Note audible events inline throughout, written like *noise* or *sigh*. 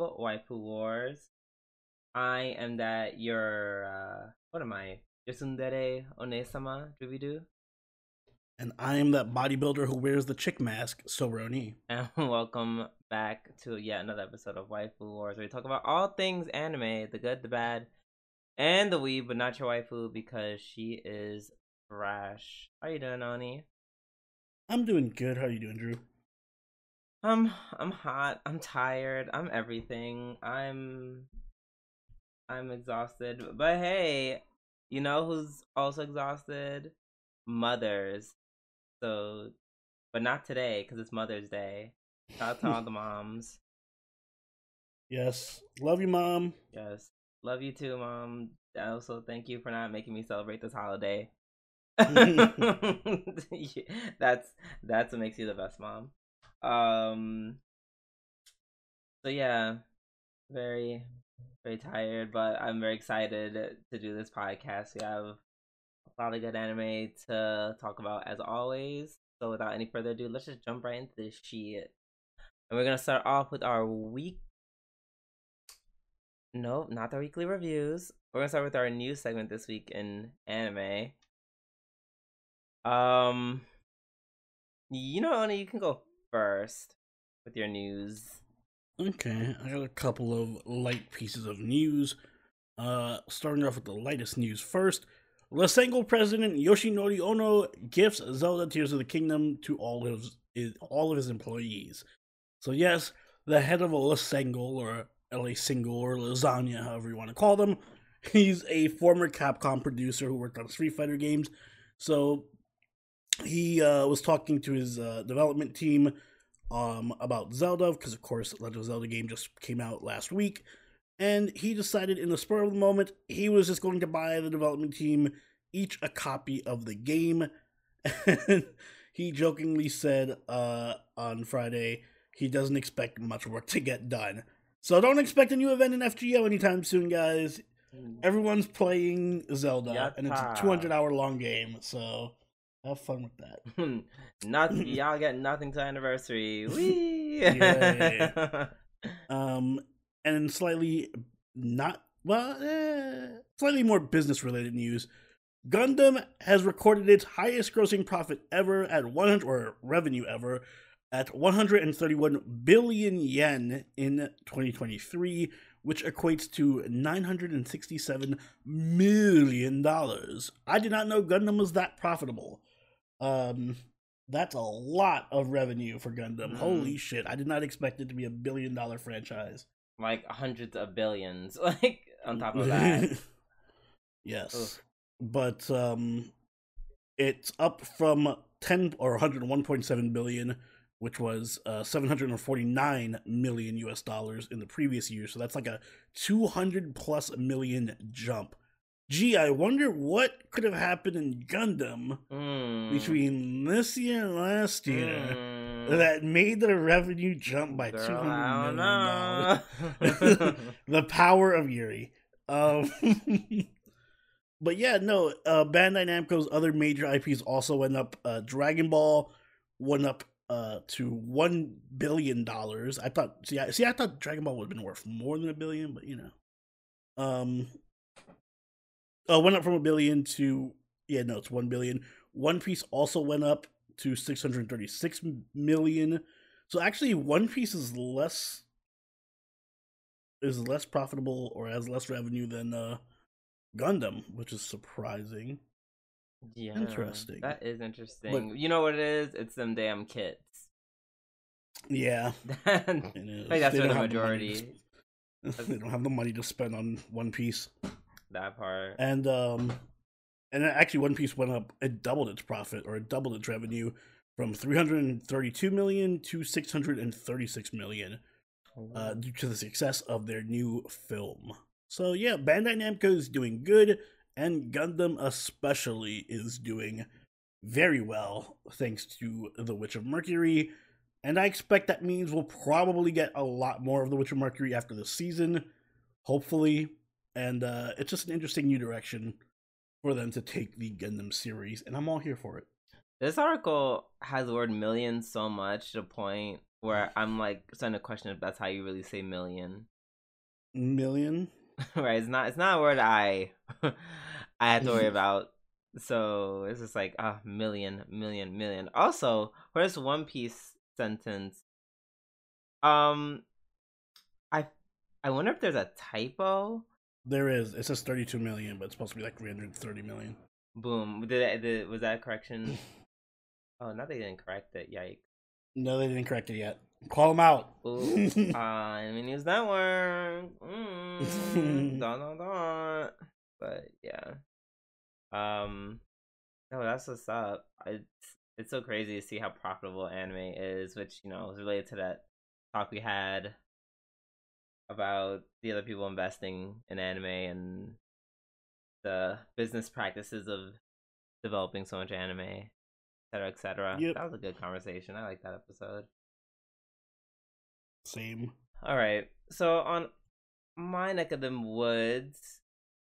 of Waifu Wars. I am that your uh what am I? Your tsundere onesama Jubidu. And I am that bodybuilder who wears the chick mask, Soroni. And *laughs* welcome back to yet another episode of Waifu Wars, where we talk about all things anime, the good, the bad, and the weeb, but not your waifu because she is trash. How you doing, Oni? I'm doing good. How are you doing, Drew? I'm I'm hot. I'm tired. I'm everything. I'm I'm exhausted. But hey, you know who's also exhausted? Mothers. So, but not today because it's Mother's Day. Shout out to all the *laughs* moms. Yes. Love you, Mom. Yes. Love you too, Mom. Also, thank you for not making me celebrate this holiday. *laughs* *laughs* that's that's what makes you the best mom. Um. So yeah, very very tired, but I'm very excited to do this podcast. We have a lot of good anime to talk about as always. So without any further ado, let's just jump right into this shit. And we're gonna start off with our week. Nope, not the weekly reviews. We're gonna start with our news segment this week in anime. Um, you know, Oni, you can go first with your news. Okay, I got a couple of light pieces of news. Uh, starting off with the lightest news first. Lysenko president Yoshinori Ono gifts Zelda Tears of the Kingdom to all of his, all of his employees. So yes, the head of a Lysenko or LA Single or Lasagna, however you want to call them, *laughs* he's a former Capcom producer who worked on Street Fighter games. So he uh, was talking to his uh, development team um, about Zelda because, of course, Legend of Zelda game just came out last week, and he decided in the spur of the moment he was just going to buy the development team each a copy of the game. And *laughs* he jokingly said uh, on Friday he doesn't expect much work to get done. So don't expect a new event in FGO anytime soon, guys. Everyone's playing Zelda, Yatta. and it's a 200 hour long game, so have fun with that. *laughs* Nothing, *clears throat* y'all get nothing to anniversary. *laughs* Wee. *laughs* Um, and slightly not well, eh, slightly more business related news. Gundam has recorded its highest grossing profit ever at 100 or revenue ever at 131 billion yen in 2023, which equates to 967 million dollars. I did not know Gundam was that profitable. Um, that's a lot of revenue for Gundam. Mhm. Holy shit! I did not expect it to be a billion dollar franchise. like hundreds of billions, *laughs* like on top of that. *laughs* yes, but um, it's up from ten or 101.7 billion, which was uh 749 million US dollars in the previous year. So that's like a 200 plus million jump. Gee, I wonder what could have happened in Gundam Mm. between this year and last year Mm. that made the revenue jump by two hundred I don't million dollars. know. *laughs* *laughs* the power of Yuri. Um, *laughs* but yeah, no. Uh, Bandai Namco's other major IPs also went up. Uh, Dragon Ball went up uh, to one billion dollars. I thought. See, I, see, I thought Dragon Ball would have been worth more than a billion, but you know. Um. Oh, went up from a billion to yeah, no, it's one billion. One Piece also went up to six hundred thirty-six million. So actually, One Piece is less is less profitable or has less revenue than uh Gundam, which is surprising. yeah, Interesting. That is interesting. you know what it is? It's them damn kits. Yeah, *laughs* that's They where the don't the majority. *laughs* they don't have the money to spend on One Piece, that part. and um, and actually, One Piece went up. It doubled its profit or it doubled its revenue from three hundred and thirty-two million to six hundred and thirty-six million. uh, due to the success of their new film. So yeah, Bandai Namco is doing good, and Gundam especially is doing very well thanks to The Witch of Mercury. And I expect that means we'll probably get a lot more of The Witch of Mercury after this season, hopefully. And uh, it's just an interesting new direction for them to take the Gundam series, and I'm all here for it. This article has the word million so much to the point where I'm like starting to question if that's how you really say million. Million. *laughs* right? It's not. It's not a word I *laughs* I have to worry *laughs* about. So it's just like a oh, million, million, million. Also, for this One Piece sentence, um, I I wonder if there's a typo. There is. It says 32 million, but it's supposed to be like 330 million. Boom. Did, did was that a correction? *laughs* oh, now they didn't correct it. Yikes. No, they didn't correct it yet. Call them out. Ooh, *laughs* uh, Anime News Network. Mm, *laughs* dun, dun, dun. But yeah. Um. No, that's what's up. It's it's so crazy to see how profitable anime is, which you know is related to that talk we had about the other people investing in anime and the business practices of developing so much anime, etc., cetera, et cetera. Yep. That was a good conversation. I like that episode. Same. All right. So on my neck of the woods,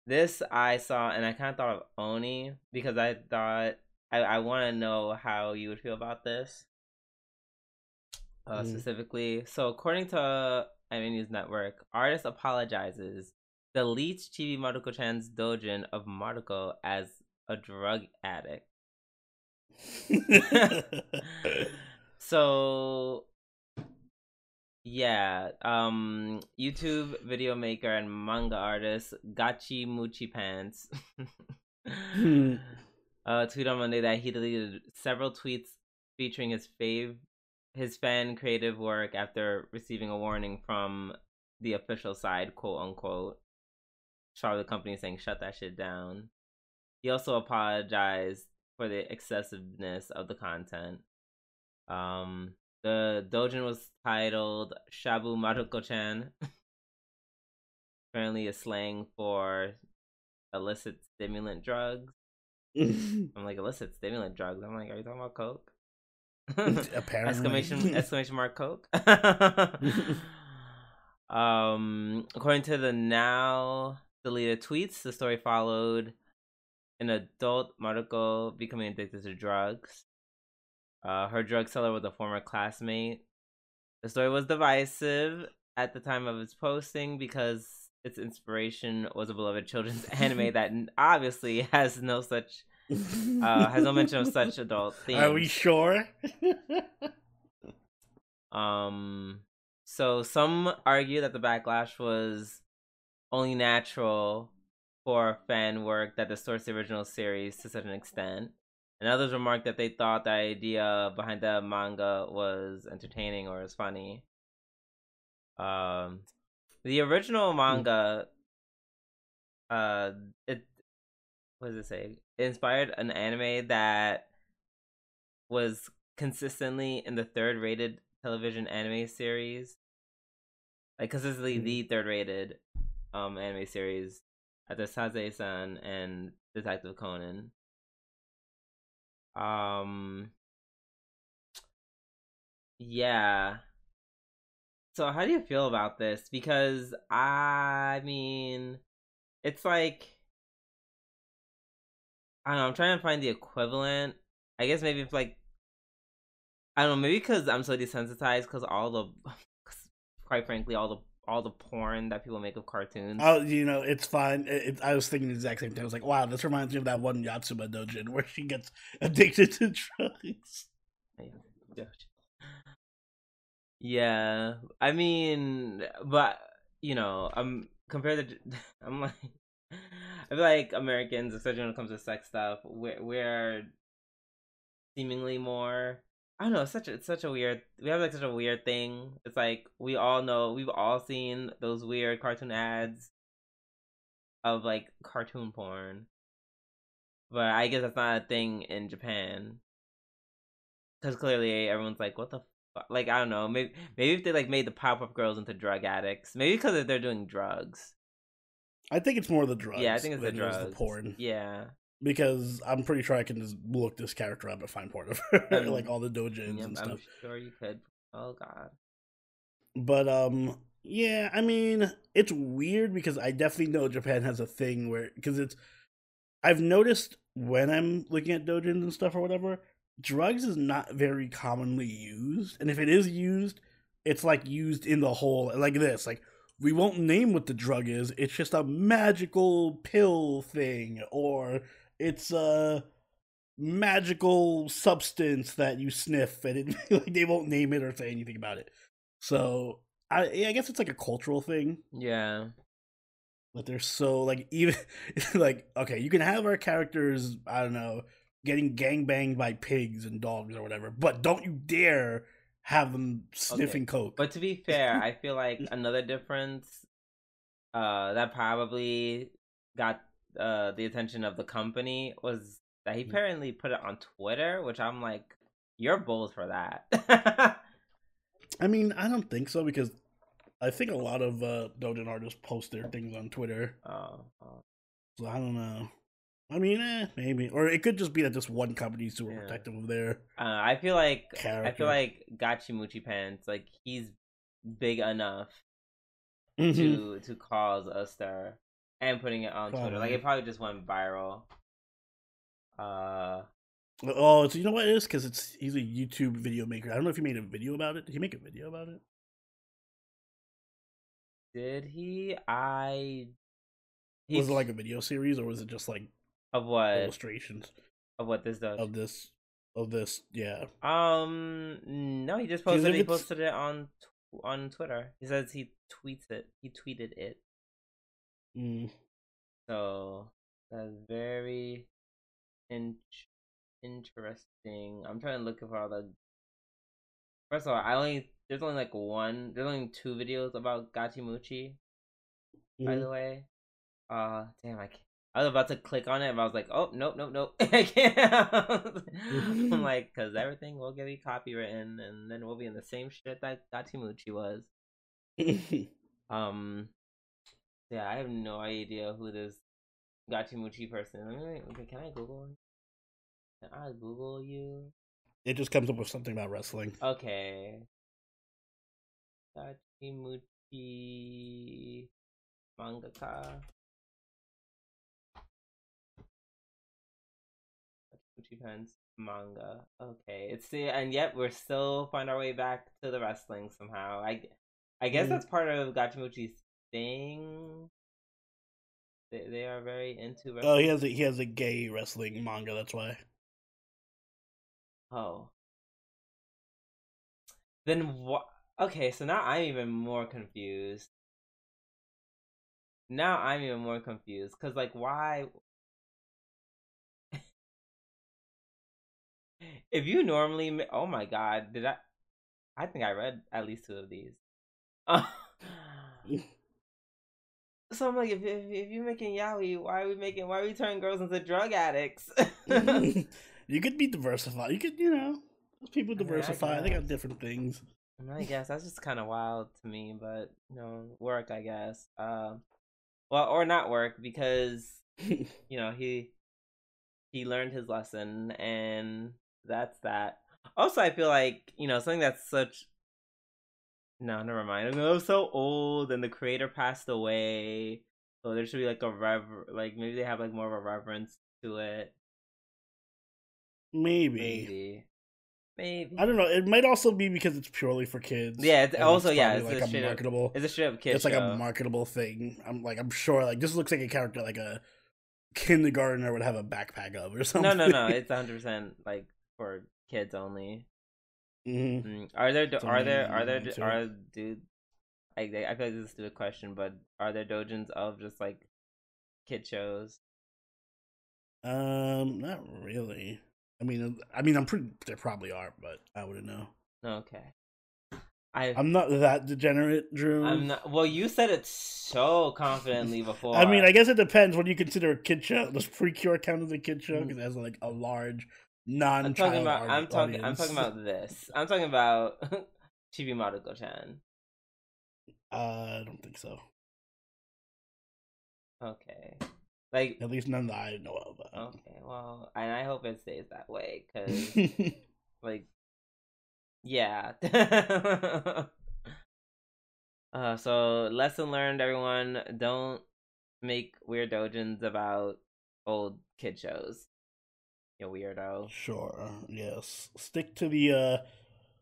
this I saw and I kind of thought of Oni because I thought I, I want to know how you would feel about this. Uh, mm. Specifically, so according to Anime News Network, artist apologizes, deletes Chibi Maruko Chan's dojin of Maruko as a drug addict. *laughs* so yeah, um, YouTube video maker and manga artist Gachi Muchi Pants. *laughs* Uh, tweeted on Monday that he deleted several tweets featuring his fave, his fan creative work after receiving a warning from the official side, quote unquote. Charlotte Company saying shut that shit down. He also apologized for the excessiveness of the content. Um, the dojin was titled Shabu Maruko-chan. *laughs* Apparently, a slang for illicit stimulant drugs. *laughs* I'm like illicit stimulant drugs. I'm like, are you talking about coke? *laughs* Apparently, exclamation *laughs* exclamation mark coke. *laughs* um, according to the now deleted tweets, the story followed an adult Maruko becoming addicted to drugs. Uh, her drug seller was a former classmate. The story was divisive at the time of its posting because its inspiration was a beloved children's anime that obviously has no such uh, has no mention of such adult themes. *laughs* Are we sure? *laughs* um. So some argue that the backlash was only natural for fan work that distorts the original series to such an extent and others remarked that they thought the idea behind the manga was entertaining or was funny. Um, the original manga, uh, it what does it say? It inspired an anime that was consistently in the third rated television anime series, like consistently mm-hmm. the third rated um anime series after Sazae-san and Detective Conan. Um Yeah. So how do you feel about this? Because I mean it's like I don't know, I'm trying to find the equivalent. I guess maybe if like I don't know, maybe because I'm so desensitized because all the *laughs* quite frankly all the all the porn that people make of cartoons. Oh, you know, it's fine. It, it, I was thinking the exact same thing. I was like, wow, this reminds me of that one Yotsuba Dojin where she gets *laughs* addicted to drugs. Yeah, I mean, but you know, I'm compared to, *laughs* I'm like, *laughs* I feel like Americans, especially when it comes to sex stuff, we're, we're seemingly more I don't know. It's such a, it's such a weird. We have like such a weird thing. It's like we all know. We've all seen those weird cartoon ads of like cartoon porn, but I guess that's not a thing in Japan because clearly everyone's like, "What the fuck?" Like I don't know. Maybe maybe if they like made the pop up Girls into drug addicts, maybe because they're doing drugs. I think it's more the drugs. Yeah, I think it's the drugs. The porn. Yeah, because I'm pretty sure I can just look this character up and find part of her, *laughs* like all the dojins yep, and stuff. I'm sure you could. Oh god. But um, yeah, I mean, it's weird because I definitely know Japan has a thing where because it's. I've noticed when I'm looking at dojins and stuff or whatever, drugs is not very commonly used, and if it is used, it's like used in the whole like this. Like we won't name what the drug is. It's just a magical pill thing, or it's a magical substance that you sniff, and it, *laughs* like they won't name it or say anything about it. So I, I guess it's like a cultural thing. Yeah. But they're so like even *laughs* like okay, you can have our characters, I don't know, getting gang banged by pigs and dogs or whatever, but don't you dare have them sniffing okay. coke. But to be fair, I *laughs* feel like another difference uh that probably got uh the attention of the company was that he mm. apparently put it on Twitter, which I'm like, you're bold for that. I mean, *laughs* I don't think so because I think a lot of uh Dojin artists post their things on Twitter. Oh, oh. So I don't know. I mean, eh, maybe, or it could just be that this one company is super yeah. protective of their. Uh, I feel like character. I feel like Gachimuchi Pants, like he's big enough mm-hmm. to to cause a stir, and putting it on probably. Twitter, like it probably just went viral. Uh. Oh, so you know what it is? Because it's he's a YouTube video maker. I don't know if he made a video about it. Did he make a video about it? Did he? I. He... Was it like a video series, or was it just like of what illustrations of what this does? Of this, of this, yeah. Um, no, he just posted. He posted it on on Twitter. He says he tweets it. He tweeted it. Mm. So that's very in- interesting. I'm trying to look for all the. First of all, I only there's only like one. There's only two videos about Gachimuchi. Mm. By the mm-hmm. way, uh, damn, I can't. I was about to click on it, but I was like, "Oh, nope, nope, nope, *laughs* I can't." I'm like, because everything will get me copywritten, and then we'll be in the same shit that Gachimuchi was. *laughs* um, yeah, I have no idea who this Gachimuchi person. Is. Okay, can I Google? Can I Google you? It just comes up with something about wrestling. Okay. Gachimuchi mangaka. Manga. Okay, it's the and yet we're still find our way back to the wrestling somehow. I I guess mm. that's part of Gachimuchi's thing. They they are very into. Wrestling. Oh, he has a, he has a gay wrestling manga. That's why. Oh. Then what? Okay, so now I'm even more confused. Now I'm even more confused because, like, why? If you normally, oh my god, did I? I think I read at least two of these. *laughs* *laughs* so I'm like, if, if if you're making yaoi, why are we making? Why are we turning girls into drug addicts? *laughs* you could be diversified. You could, you know, people diversify. I mean, they got different things. I, mean, I guess that's just kind of wild to me, but you know, work. I guess. Uh, well, or not work because you know he he learned his lesson and that's that. Also, I feel like you know something that's such. No, never mind. I mean, it was so old, and the creator passed away, so there should be like a rever, Like maybe they have like more of a reverence to it. Maybe. Maybe. Maybe. I don't know. It might also be because it's purely for kids. Yeah. It's also, it's yeah. It's like a, a marketable. Up, it's a straight up kid. It's like a marketable thing. I'm like, I'm sure. Like this looks like a character like a kindergartner would have a backpack of or something. No, no, no. It's 100 percent like for kids only. Mm-hmm. Mm. Are there do- are there are there are dude? I I feel like this is a stupid question, but are there dojins of just like kid shows? Um, not really. I mean, I mean, I'm pretty. There probably are, but I wouldn't know. Okay. I I'm not that degenerate, Drew. I'm not. Well, you said it so confidently *laughs* before. I mean, I guess it depends. What do you consider a kid show? Does Precure count as a kid show because mm. it has like a large non I'm talking about I'm talking audience. I'm talking about this. I'm talking about *laughs* Chibi Maruko chan. Uh, I don't think so. Okay. Like at least none that I know of. Okay, well, and I hope it stays that way cuz *laughs* like yeah. *laughs* uh so lesson learned everyone, don't make weird dojins about old kid shows You weirdo. Sure. Yes. Stick to the. uh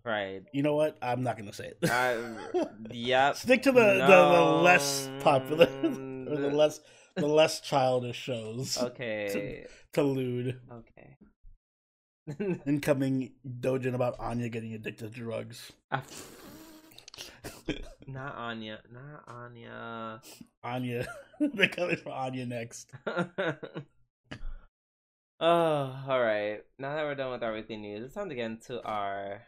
Right. You know what? I'm not gonna say it. Uh, *laughs* yep. Stick to the, the, the less popular, *laughs* or the less the less childish shows. *laughs* Okay. To lewd. Okay. Incoming dojin about Anya getting addicted to drugs. Ah, not Anya. Not Anya. Anya. They're coming for Anya next. Oh, all right. Now that we're done with our weekly news, it's time to get into our.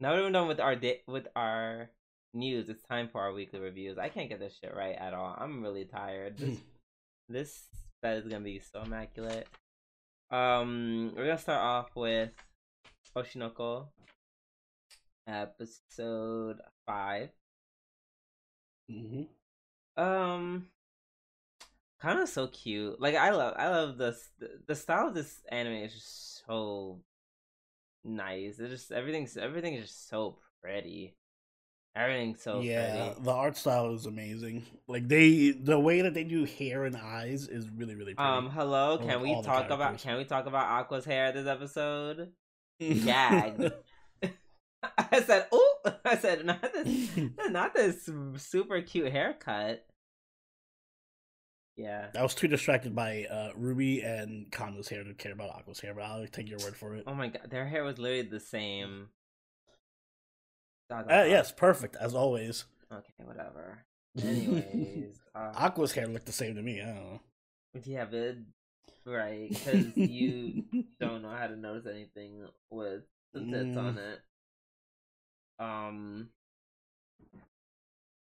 Now that we're done with our di- with our news, it's time for our weekly reviews. I can't get this shit right at all. I'm really tired. This *laughs* this is gonna be so immaculate. Um, we're gonna start off with Oshi no Ko, episode five. hmm Um, kind of so cute. Like I love, I love this. The style of this anime is just so nice. It's just everything's everything is just so pretty. Everything's so yeah, pretty. the art style is amazing. Like they, the way that they do hair and eyes is really, really pretty. Um, hello. Can like we talk about? Can we talk about Aqua's hair this episode? *laughs* Gagged. *laughs* I said, "Oh!" *laughs* I said, "Not this, not this super cute haircut." Yeah. I was too distracted by uh, Ruby and Kana's hair to care about Aqua's hair, but I'll take your word for it. Oh my god, their hair was literally the same. Dot, Uh, yes, perfect as always. Okay, whatever. Anyways, *laughs* uh, Aqua's hair looked the same to me. I don't know. yeah, but right, because you don't know how to notice anything with the tits on Mm. it. Um.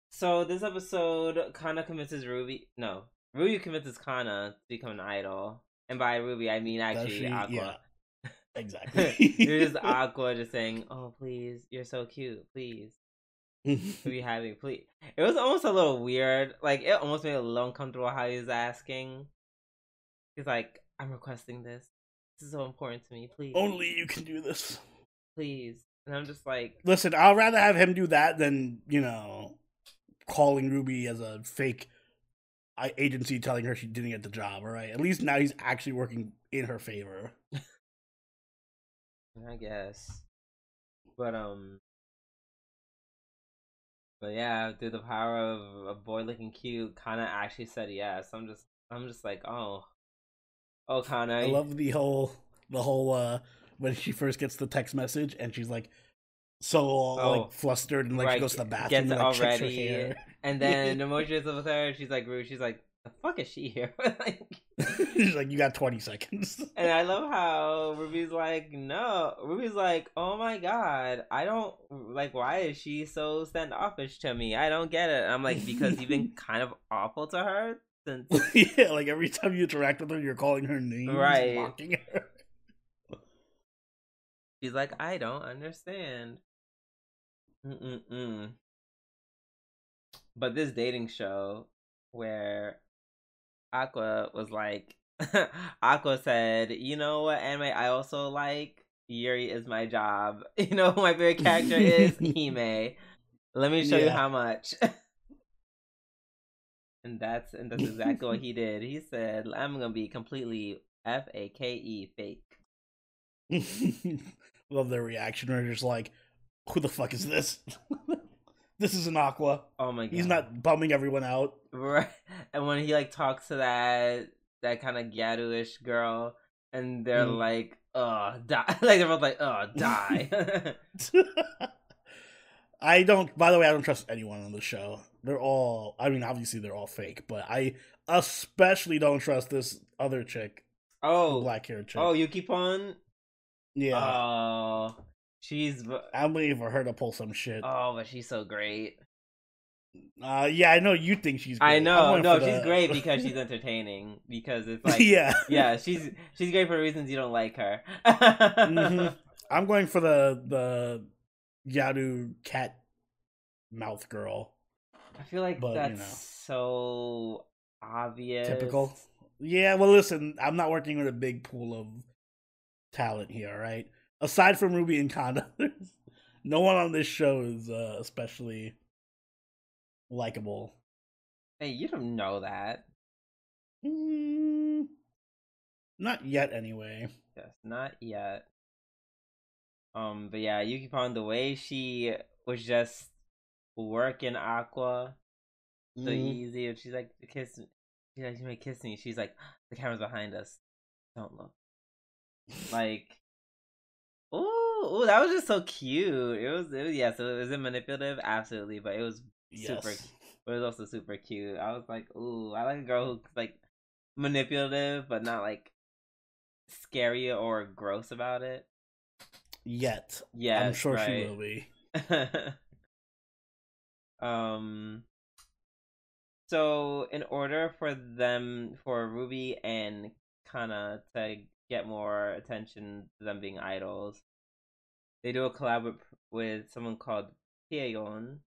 So this episode, Kana convinces Ruby. No, Ruby convinces Kana to become an idol, and by Ruby I mean actually she? Aqua. Yeah, *laughs* exactly. You're just *laughs* Aqua just saying, "Oh, please, you're so cute, please." be *laughs* having please. It was almost a little weird. Like it almost made it a little uncomfortable how he was asking. He's like, "I'm requesting this. This is so important to me. Please, Only you can do this. please." And I'm just like, Listen, I'd rather have him do that than you know calling Ruby as a fake agency, telling her she didn't get the job. All right, at least now he's actually working in her favor. *laughs* I guess. But um. But yeah, through the power of a boy looking cute, Kana actually said yes. I'm just, I'm just like, oh, oh, Kana. I love the whole the whole uh when she first gets the text message and she's like so Oh, like flustered and like she goes to the bathroom and like checks her already. hair. And *laughs* then Emoji is with her. She's like, Rude. She's like, the fuck is she here? *laughs* like, *laughs* she's like, you got twenty seconds. and I love how Ruby's like, no. Ruby's like, oh my god, I don't like. Why is she so standoffish to me? I don't get it. I'm like, because you've been kind of awful to her since. yeah, like every time you interact with her, you're calling her names, Right. mocking her. She's like, I don't understand. Mm-mm-mm. But this dating show where Aqua was like, *laughs* Aqua said, you know what anime I also like? Yuri is my job. *laughs* You know who my favorite character is? *laughs* Hime. Let me show you how much. and that's and that's exactly what he did. He said, I'm gonna be completely F A K E fake. Love their reaction. They're just like, "Who the fuck is this? This is an Aqua. Oh my god. He's not bumming everyone out." Right. *laughs* And when he like talks to that that kind of Gyaru-ish girl, and they're Mm. like, "Oh, die!" *laughs* like they're both like, "Oh, die!" *laughs* I don't. By the way, I don't trust anyone on the show. They're all. I mean, obviously they're all fake, but I especially don't trust this other chick, oh, black haired chick. oh, you keep on. yeah. Oh, she's. I'm waiting for her to pull some shit. Oh, but she's so great. Uh, yeah, I know you think she's. Great. I know. No, she's the- great because she's *laughs* entertaining. Because it's *laughs* like, yeah, yeah, she's she's great for reasons you don't like her. Mhm. *laughs* I'm going for the the Yaru cat mouth girl. I feel like But, you that's know. so obvious. Typical. Yeah, well, listen, I'm not working with a big pool of talent here, right? Aside from Ruby and Kana, *laughs* no one on this show is uh, especially likable. Hey, you don't know that. Mm, Not yet, anyway. Yes, not yet. Um, but yeah, Yuki Pond, the way she was just working Aqua so Mhm. easy, and she's like, kiss, she's like, you may kiss me. She's like, the camera's behind us. Don't look. Like, ooh, ooh, that was just so cute. It was, it was, yeah. So it was it manipulative? Absolutely, but it was super. Yes. But *laughs* it was also super cute. I was like, ooh, I like a girl who's like manipulative, but not like scary or gross about it. Yet. Yeah, I'm sure she will be. *laughs* um so in order for them for ruby and kana to get more attention to them being idols. They do a collab with, with someone called Pieyon,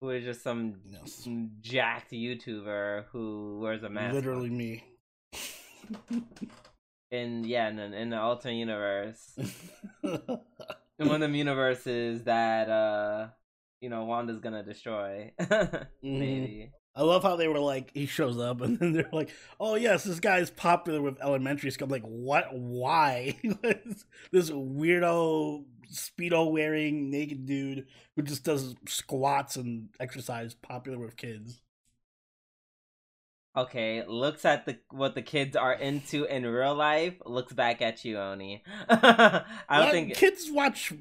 who is just some Yes. jacked youtuber who wears a mask Literally me. in yeah in, in the alternate universe. *laughs* In one of them universes that uh you know wanda's gonna destroy. *laughs* Maybe I love how they were like, he shows up, and *laughs* then they're like, "Oh yes, this guy's popular with elementary school." I'm like, what? Why? *laughs* this weirdo speedo wearing naked dude who just does squats and exercise popular with kids. okay looks at the what the kids are into in real life looks back at you oni *laughs* i don't What? think kids watch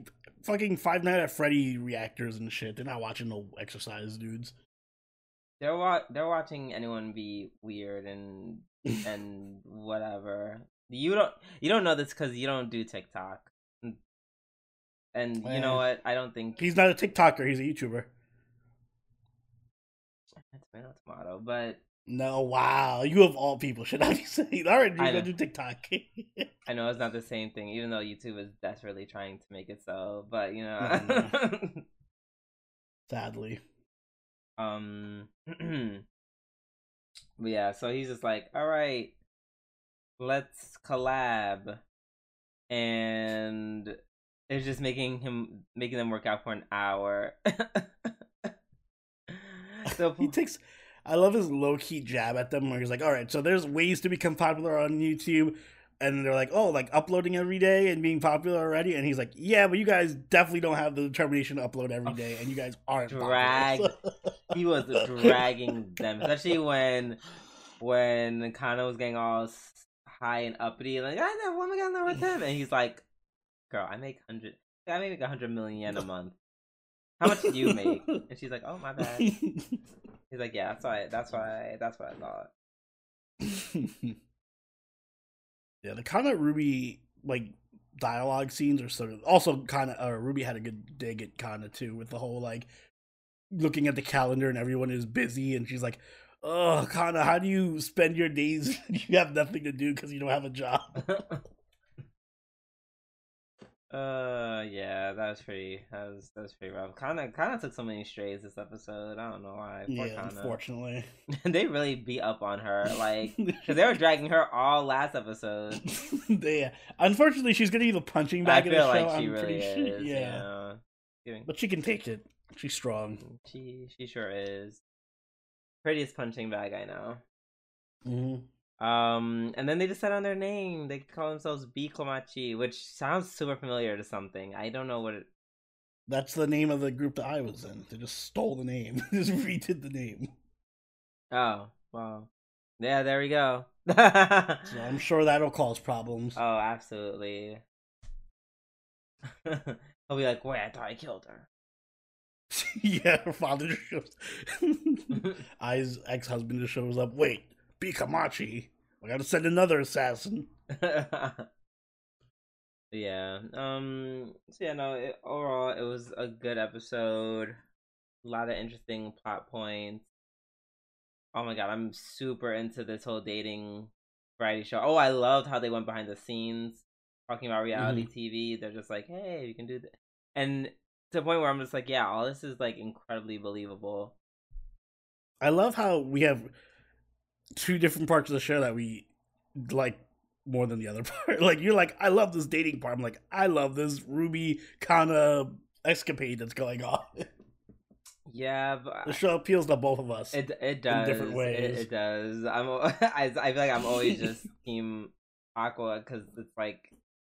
fucking Five Night at Freddy reactors and shit. They're not watching no exercise dudes. They're wa- they're watching anyone be weird and and *laughs* whatever you don't you don't know this because you don't do tiktok and you know Eh. what i don't think He's not a TikToker. He's a YouTuber. tomato tomato but No, wow. You of all people should not be *laughs* saying. All right, you're I gonna do TikTok. I know it's not the same thing, even though YouTube is desperately trying to make it so. But you know, Mhm. *laughs* Sadly. Um, *clears throat* but yeah. So he's just like, all right, let's collab, and it's just making him making them work out for an hour. *laughs* so he takes I love his low key jab at them where he's like, All right, so there's ways to become popular on YouTube and they're like, Oh, like uploading every day and being popular already and he's like, Yeah, but you guys definitely don't have the determination to upload every day and you guys aren't Drag. *laughs* he was dragging them, especially when when Kana was getting all high and uppity, like I know woman got with him?" and he's like, "Girl, I make hundred, I make a hundred million yen a month. How much do you make?" *laughs* And she's like, "Oh my bad." *laughs* He's like, "Yeah, that's why. That's why. That's what I thought." Yeah, the kind of Ruby like dialogue scenes are sort of also kind of uh, Ruby had a good dig at Kana too with the whole like looking at the calendar and everyone is busy and she's like, "Oh, Kana, how do you spend your days? *laughs* you have nothing to do because you don't have a job." *laughs* uh, yeah, that was pretty. That was that was pretty rough. Kana Kana took so many strays this episode. I don't know why. Poor yeah, Kana. unfortunately. *laughs* they really beat up on her, like, *laughs* because they were dragging her all last episode. *laughs* yeah, unfortunately, she's gonna be the punching I bag of the show. like she I'm really pretty sure. is. Yeah. Yeah. Giving- but she can take it. She's strong. She she sure is. Prettiest punching bag I know. Mm-hmm. Um, and then they just said on their name. They call themselves B-Komachi, which sounds super familiar to something. I don't know what it. That's the name of the group that I was in. They just stole the name. *laughs* just redid the name. Oh, wow. yeah. There we go. So *laughs* I'm sure that'll cause problems. Oh, absolutely. *laughs* He'll be like, "Wait, I thought I killed her." yeah, her father just shows. Ai's ex husband just shows up. Wait, B-Komachi. I gotta send another assassin. *laughs* yeah. Um. So yeah, no. It, overall, it was a good episode. A lot of interesting plot points. Oh my god, I'm super into this whole dating variety show. Oh, I loved how they went behind the scenes talking about reality TV. They're just like, hey, you can do that, and to the point where I'm just like, yeah, all this is like incredibly believable. I love how we have two different parts of the show that we like more than the other *laughs* part. Like you're like, I love this dating part. I'm like, I love this Ruby of escapade that's going on. *laughs* Yeah, but the show appeals to both of us. It it does different It, ways. it does. I'm. *laughs* I, I feel like I'm always just team Aqua because it's like,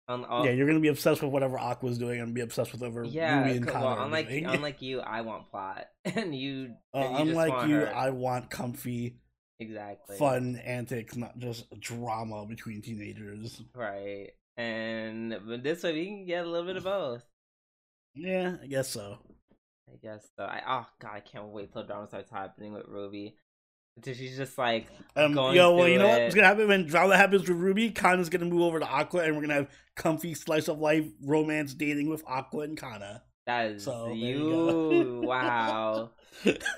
un- un- yeah, you're gonna be obsessed with whatever Aqua's doing and be obsessed with whatever yeah. Ruby and Kana well, unlike doing. unlike you, I want plot, and you, Uh, and you unlike you, her. I want comfy, exactly fun antics, not just drama between teenagers. right. And but this way we can get a little bit of *sighs* both. Yeah, I guess so. I guess so. I oh god, I can't wait till drama starts happening with Ruby. Until she's just like Um, going yo, well, you know it. what's gonna happen when drama happens with Ruby? Kana's gonna move over to Aqua, and we're gonna have comfy slice of life romance dating with Aqua and Kana. That is So, you wow.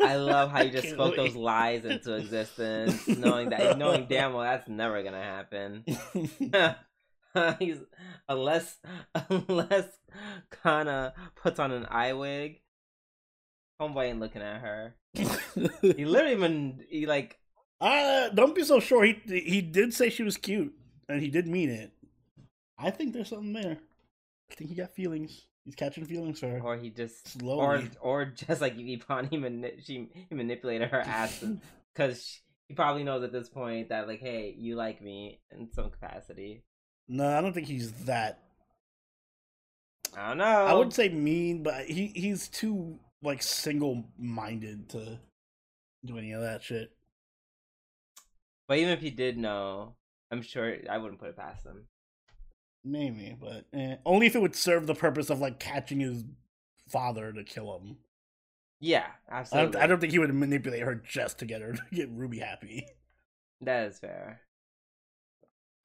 I love how *laughs* you just spoke wait. those lies into existence, knowing that knowing *laughs* damn well that's never gonna happen. *laughs* He's unless unless Kana puts on an eye wig. Homeboy ain't looking at her. He literally even he like uh, don't be so sure. He he did say she was cute, and he did mean it. I think there's something there. I think he got feelings. He's catching feelings for her. or he just Slowly. or or just like Ippon, *laughs* he mani- she he manipulated her ass because *laughs* he probably knows at this point that like, hey, you like me in some capacity. No, I don't think he's that. I don't know. I would say mean, but he he's too like single minded to do any of that shit. but even if he did know, I'm sure I wouldn't put it past him. Maybe, but eh. only if it would serve the purpose of like catching his father to kill him. Yeah, I absolutely. don't, I don't think he would manipulate her just to get her *laughs* to get Ruby happy. That is fair.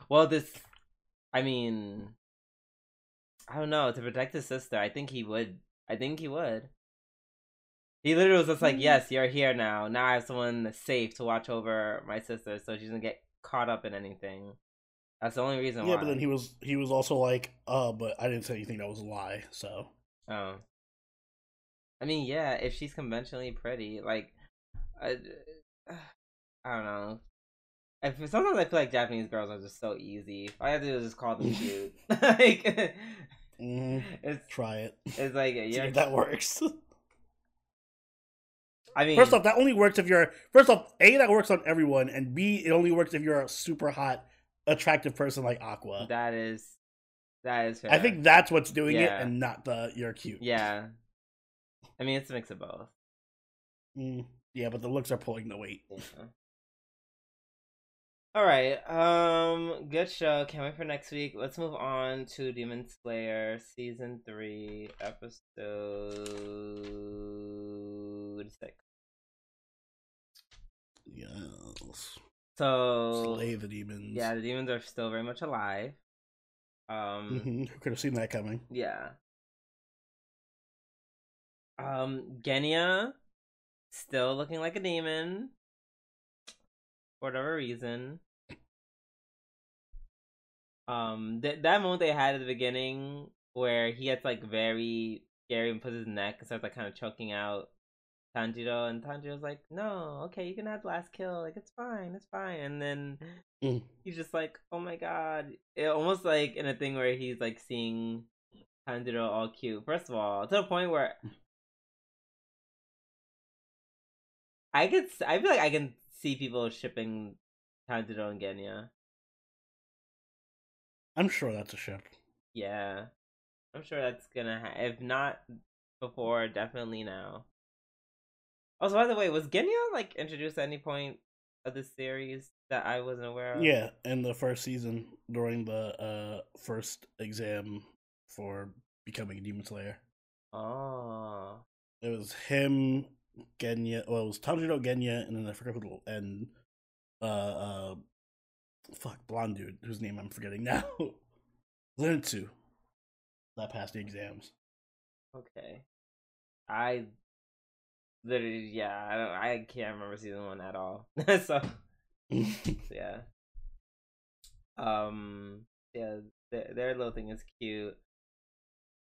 Well, this, I mean, I don't know. To protect his sister, I think he would. I think he would. He literally was just like, Mm. "Yes, you're here now. Now I have someone safe to watch over my sister, so she doesn't get caught up in anything." That's the only reason yeah, why. but then he was he was also like, uh, but I didn't say anything that was a lie. So Oh. I mean, yeah, if she's conventionally pretty, like, I, I don't know. If sometimes I feel like Japanese girls are just so easy. All I have to do is just call them *laughs* cute. *laughs* like, mhm, it's try it. it's like See if that works. I mean, First off, that only works if you're first off a that works on everyone, and b it only works if you're a super hot, attractive person like Aqua. that is that is. Fair. I think that's what's doing Yeah. it, and not the you're cute. Yeah. I mean, it's a mix of both. Mm, yeah, but the looks are pulling the weight. Yeah. All right. Um, good show. Can't wait for next week. Let's move on to Demon Slayer season three, episode six. Yes. So Slay the demons. yeah, the demons are still very much alive. Um, Who could have seen that coming? yeah. Um, Genya still looking like a demon for whatever reason. Um, th- that moment they had at the beginning where he gets like very scary and puts his neck and starts like kind of choking out Tanjiro, and Tanjiro's like, "No, okay, you can have the last kill. Like it's fine, it's fine." And then Mm. he's just like, "Oh my god!" It almost like in a thing where he's like seeing Tanjiro all cute. First of all, to the point where I could, I feel like I can see people shipping Tanjiro and Genya. I'm sure that's a ship. Yeah, I'm sure that's gonna. Ha- if not before, definitely now. Also, by the way, was Genya like introduced at any point of this series that I wasn't aware of? Yeah, in the first season during the uh first exam for becoming a demon slayer. Oh. It was him, Genya. Well, it was Tanjiro, Genya, and then I forgot who the and uh uh fuck blonde dude whose name I'm forgetting *laughs* now. Zenitsu. That passed the exams. Okay. I literally, yeah, I don't, I can't remember season one at all. *laughs* so, *laughs* yeah. Um, yeah, their, their little thing is cute.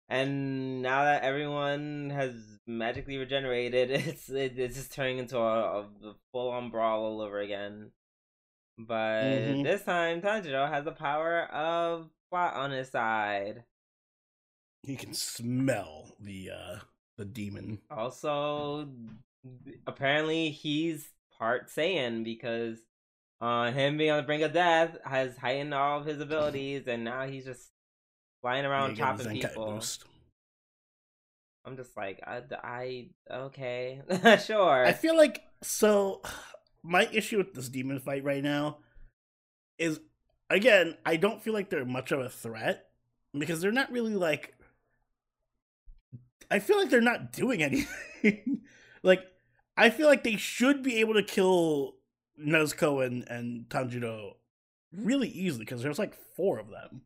And now that everyone has magically regenerated, *laughs* it's it, it's just turning into a, a full on brawl all over again. But Mhm. this time, Tanjiro has the power of plot on his side. he can smell the uh the demon. Also, apparently he's part Saiyan because on him being on the brink of death has heightened all of his abilities, and now he's just flying around Yeah, chopping people. I'm just like, I, I okay, *laughs* sure. I feel like so. *sighs* My issue with this demon fight right now is again, I don't feel like they're much of a threat because they're not really like. I feel like they're not doing anything. *laughs* like, I feel like they should be able to kill Nezuko and and Tanjiro really easily because there's like four of them,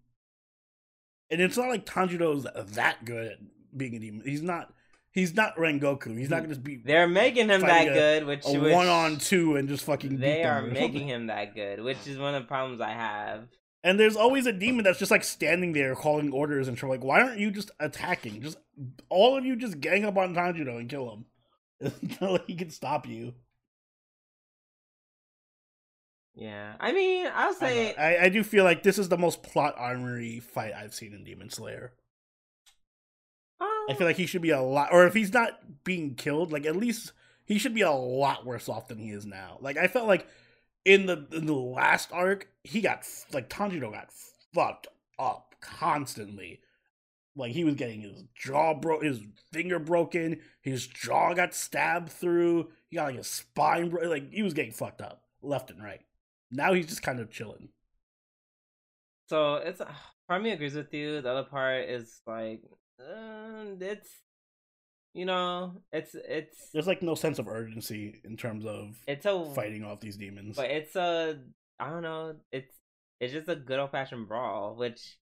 and it's not like Tanjiro's that good at being a demon. He's not. He's not Rengoku. He's not hmm. gonna just be They're making him that a- good, which, a which one on two and just fucking. beat they them are making something. him that good, which is one of the problems I have. And there's always a demon that's just like standing there calling orders and shit. Like, why aren't you just attacking? Just all of you just gang up on Tanjiro and kill him *laughs* until he can stop you. Yeah, I mean, I'll say don't. I, I do feel like this is the most plot armory fight I've seen in Demon Slayer. I um, feel like he should be a lot, or if he's not being killed, like at least he should be a lot worse off than he is now. Like I felt like in the in the last arc, he got like Tanjiro got fucked up constantly. Like he was getting his jaw broke, his finger broken, his jaw got stabbed through. He got like his spine bro- like he was getting fucked up left and right. Now he's just kind of chilling. So it's part of me agrees with you. The other part is like, uh, it's you know, it's it's There's like no sense of urgency in terms of it's a fighting off these demons. but it's a I don't know. It's it's just a good old fashioned brawl, which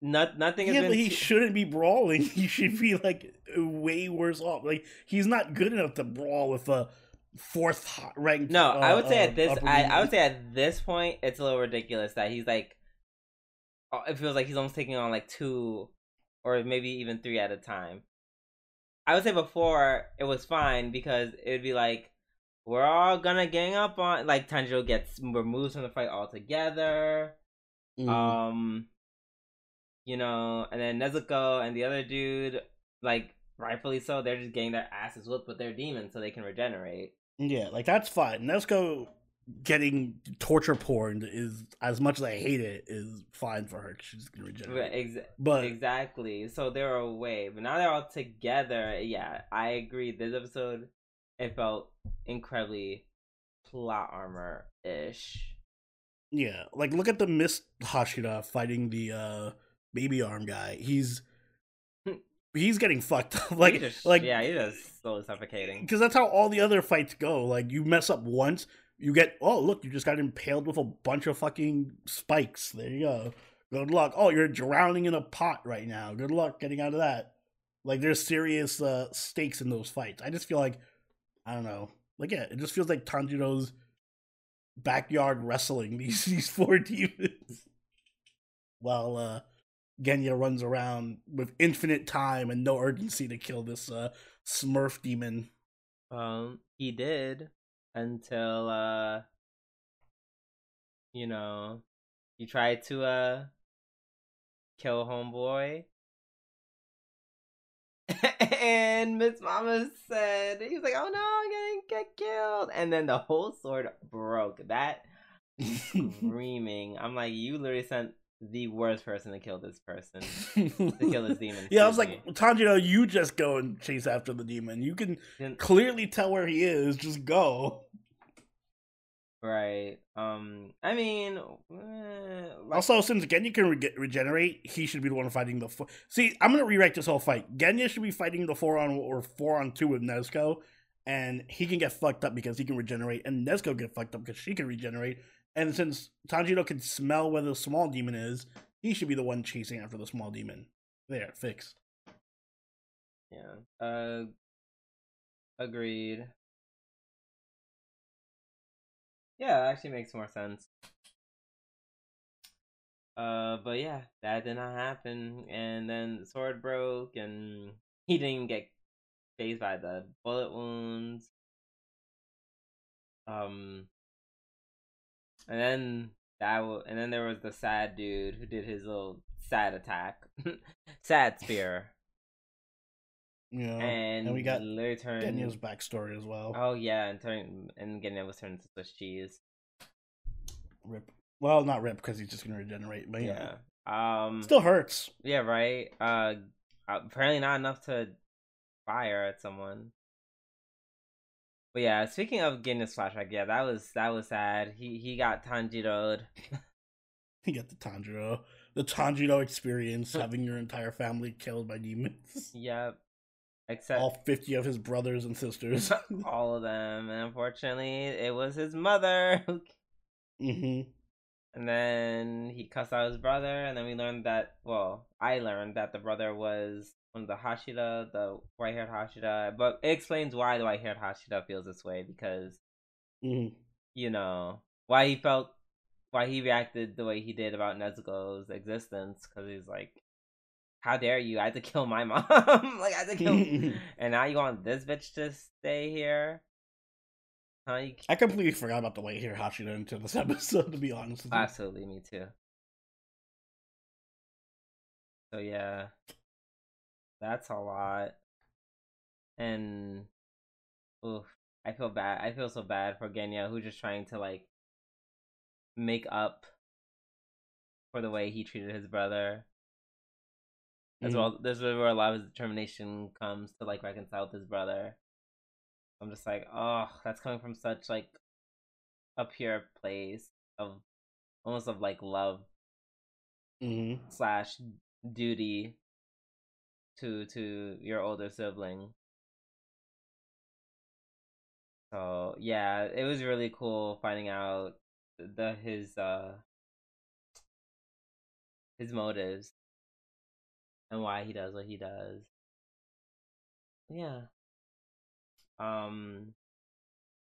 not nothing has yeah, but he too- shouldn't be brawling. *laughs* He should be like way worse off. Like he's not good enough to brawl with a fourth ranked. no, I would say uh, at this, I, I would say at this point, it's a little ridiculous that he's like, it feels like he's almost taking on like two, or maybe even three at a time. I would say before it was fine because it would be like we're all gonna gang up on like Tanjiro gets removed from the fight altogether. Mm. Um, you know, and then Nezuko and the other dude, like rightfully so, they're just getting their asses whooped with their demons so they can regenerate. yeah, like that's fine. Nezuko getting torture porn is as much as I hate it is fine for her. She's gonna regenerate. But exactly. So they're away, but now they're all together. Yeah, I agree. This episode, it felt incredibly plot armor ish. yeah, like look at the Mist Hashira fighting the uh baby arm guy. He's *laughs* he's getting fucked up. Like like yeah, he's just slowly suffocating. because that's how all the other fights go. Like you mess up once, you get oh look, you just got impaled with a bunch of fucking spikes. There you go. Good luck. Oh, you're drowning in a pot right now. Good luck getting out of that. Like there's serious uh, stakes in those fights. I just feel like I don't know. Like yeah, it just feels like Tanjiro's backyard wrestling *laughs* these these four demons. While uh Genya runs around with infinite time and no urgency to kill this uh Smurf demon. Um, he did until uh, you know, you try to uh kill homeboy. *laughs* and Miss Mama said he was like, "Oh no, I'm gonna get killed!" And then the whole sword broke. That *laughs* screaming, I'm like, you literally sent the worst person to kill this person. to kill this demon. *laughs* Yeah, I was like, Tanjiro, you just go and chase after the demon. You can clearly tell where he is. Just go. right. Um, I mean, eh, like- Also, since Genya can re- regenerate, he should be the one fighting the. Four. See, I'm gonna rewrite this whole fight. Genya should be fighting the four on or four on two with Nezuko, and he can get fucked up because he can regenerate, and Nezuko get fucked up because she can regenerate. And since Tanjiro can smell where the small demon is, he should be the one chasing after the small demon. There, fixed. Yeah. Uh agreed. Yeah, actually makes more sense. Uh but yeah, that did not happen and then the sword broke and he didn't get phased by the bullet wounds. Um and then that w- and then there was the sad dude who did his little sad attack. *laughs* sad spear. Yeah, and, and we got turned Genya's backstory as well. Oh yeah, and turn and getting it was turned into Swiss cheese. Rip. Well, not rip because he's just gonna regenerate, but Yeah. yeah, Um. still hurts. Yeah. Right. Uh. Apparently not enough to fire at someone. But yeah, speaking of getting this flashback, yeah, that was that was sad. He he got Tanjiro'd. *laughs* You get the Tanjiro, the Tanjiro experience, having your entire family killed by demons. *laughs* Yep. Except All fifty of his brothers and sisters. *laughs* all of them, and unfortunately, it was his mother. who- hmm And then he cussed out his brother, and then we learned that. Well, I learned that the brother was of the Hashira, the white-haired Hashira. But it explains why the white-haired Hashira feels this way because hmm you know why he felt why he reacted the way he did about Nezuko's existence because he's like how dare you i had to *laughs* kill my mom like i had to kill *laughs* and now you want this bitch to stay here huh you... I completely forgot about the white haired Hashira until this *laughs* episode. To be honest, with you. absolutely me too so yeah that's a lot and oof, i feel bad i feel so bad for genya who's just trying to like make up for the way he treated his brother as Mhm. well. This is where a lot of his determination comes to like reconcile with his brother. I'm just like, oh, that's coming from such like a pure place of almost of like love Mhm. slash duty to to your older sibling. So yeah, it was really cool finding out the his uh his motives and why he does what he does. Yeah. Um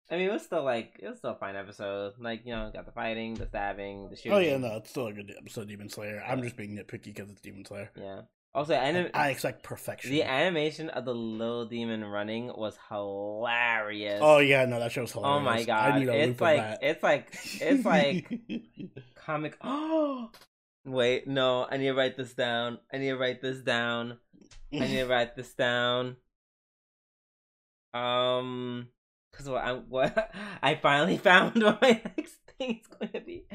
I mean it was still like it was still a fine episode. Like, you know, got the fighting, the stabbing, the shooting. Oh yeah, no, it's still a good episode. Demon Slayer. I'm just being nitpicky because it's Demon Slayer. Yeah. Also, anim- I expect perfection. the animation of the little demon running was hilarious. oh yeah, no, that show's hilarious. Oh my I god. need a It's loop of like it's like it's like *laughs* comic Oh *gasps* Wait, no, I need to write this down. I need to write this down. I need to *laughs* write this down. Um, because what I what *laughs* I finally found what my next thing is going to be.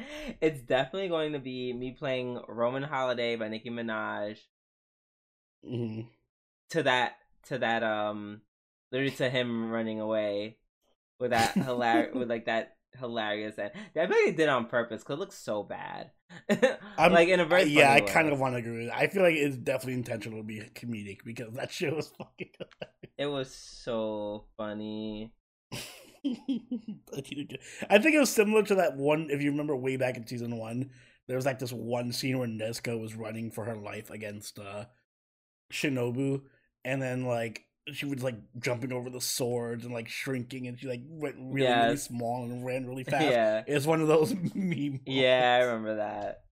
It's definitely going to be me playing Roman Holiday by Nicki Minaj Mhm. to that to that um literally to him running away with that hilarious with like that hilarious and I bet they did it on purpose because it looks so bad. *laughs* I'm- like in a very yeah, I kind of want to agree. I feel like it's definitely intentional to be comedic because that shit was fucking. It was so funny. I need to I think it was similar to that one. If you remember, way back in season one, there was like this one scene where Nezuko was running for her life against uh Shinobu, and then like she was like jumping over the swords and like shrinking, and she like went really, really small and ran really *laughs* fast. Yeah. It's one of those *laughs* meme. Yeah, I remember that.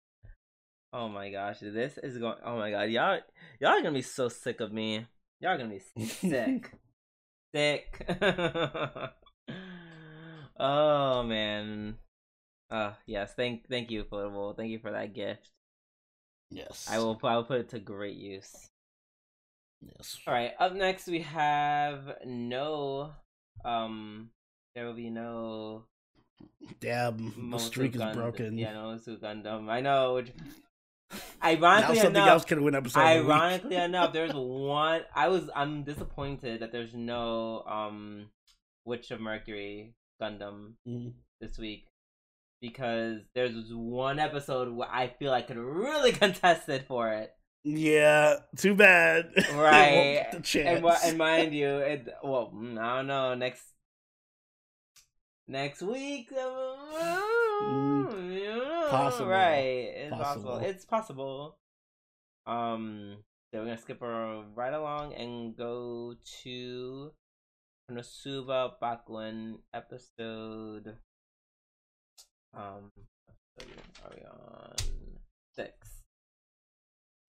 Oh my gosh, this is going. Oh my god, y'all, y'all are gonna be so sick of me. Y'all are gonna be sick, *laughs* sick. oh man. Uh yes, thank thank you, Football. Thank you for that gift. Yes, I will I will put it to great use. Yes. All right, up next we have no. Um, there will be no Damn, the streak is Gund- broken. Yeah, no Momosu Gundam. I know. Which, now ironically something enough, else can win episode. of the week. ironically enough, there's one. I was. I'm disappointed that there's no um, Witch of Mercury Gundam Mhm. this week because there's one episode where I feel I could really *laughs* contest it for it. Yeah, too bad. *laughs* Right. get the chance. And, and mind you, *laughs* it well, I don't know next next week. uh, Mm, possible. right? It's possible. Possible. It's possible. Um, so we're gonna skip right along and go to Konosuba Bakuen episode. Um, episode are we on six?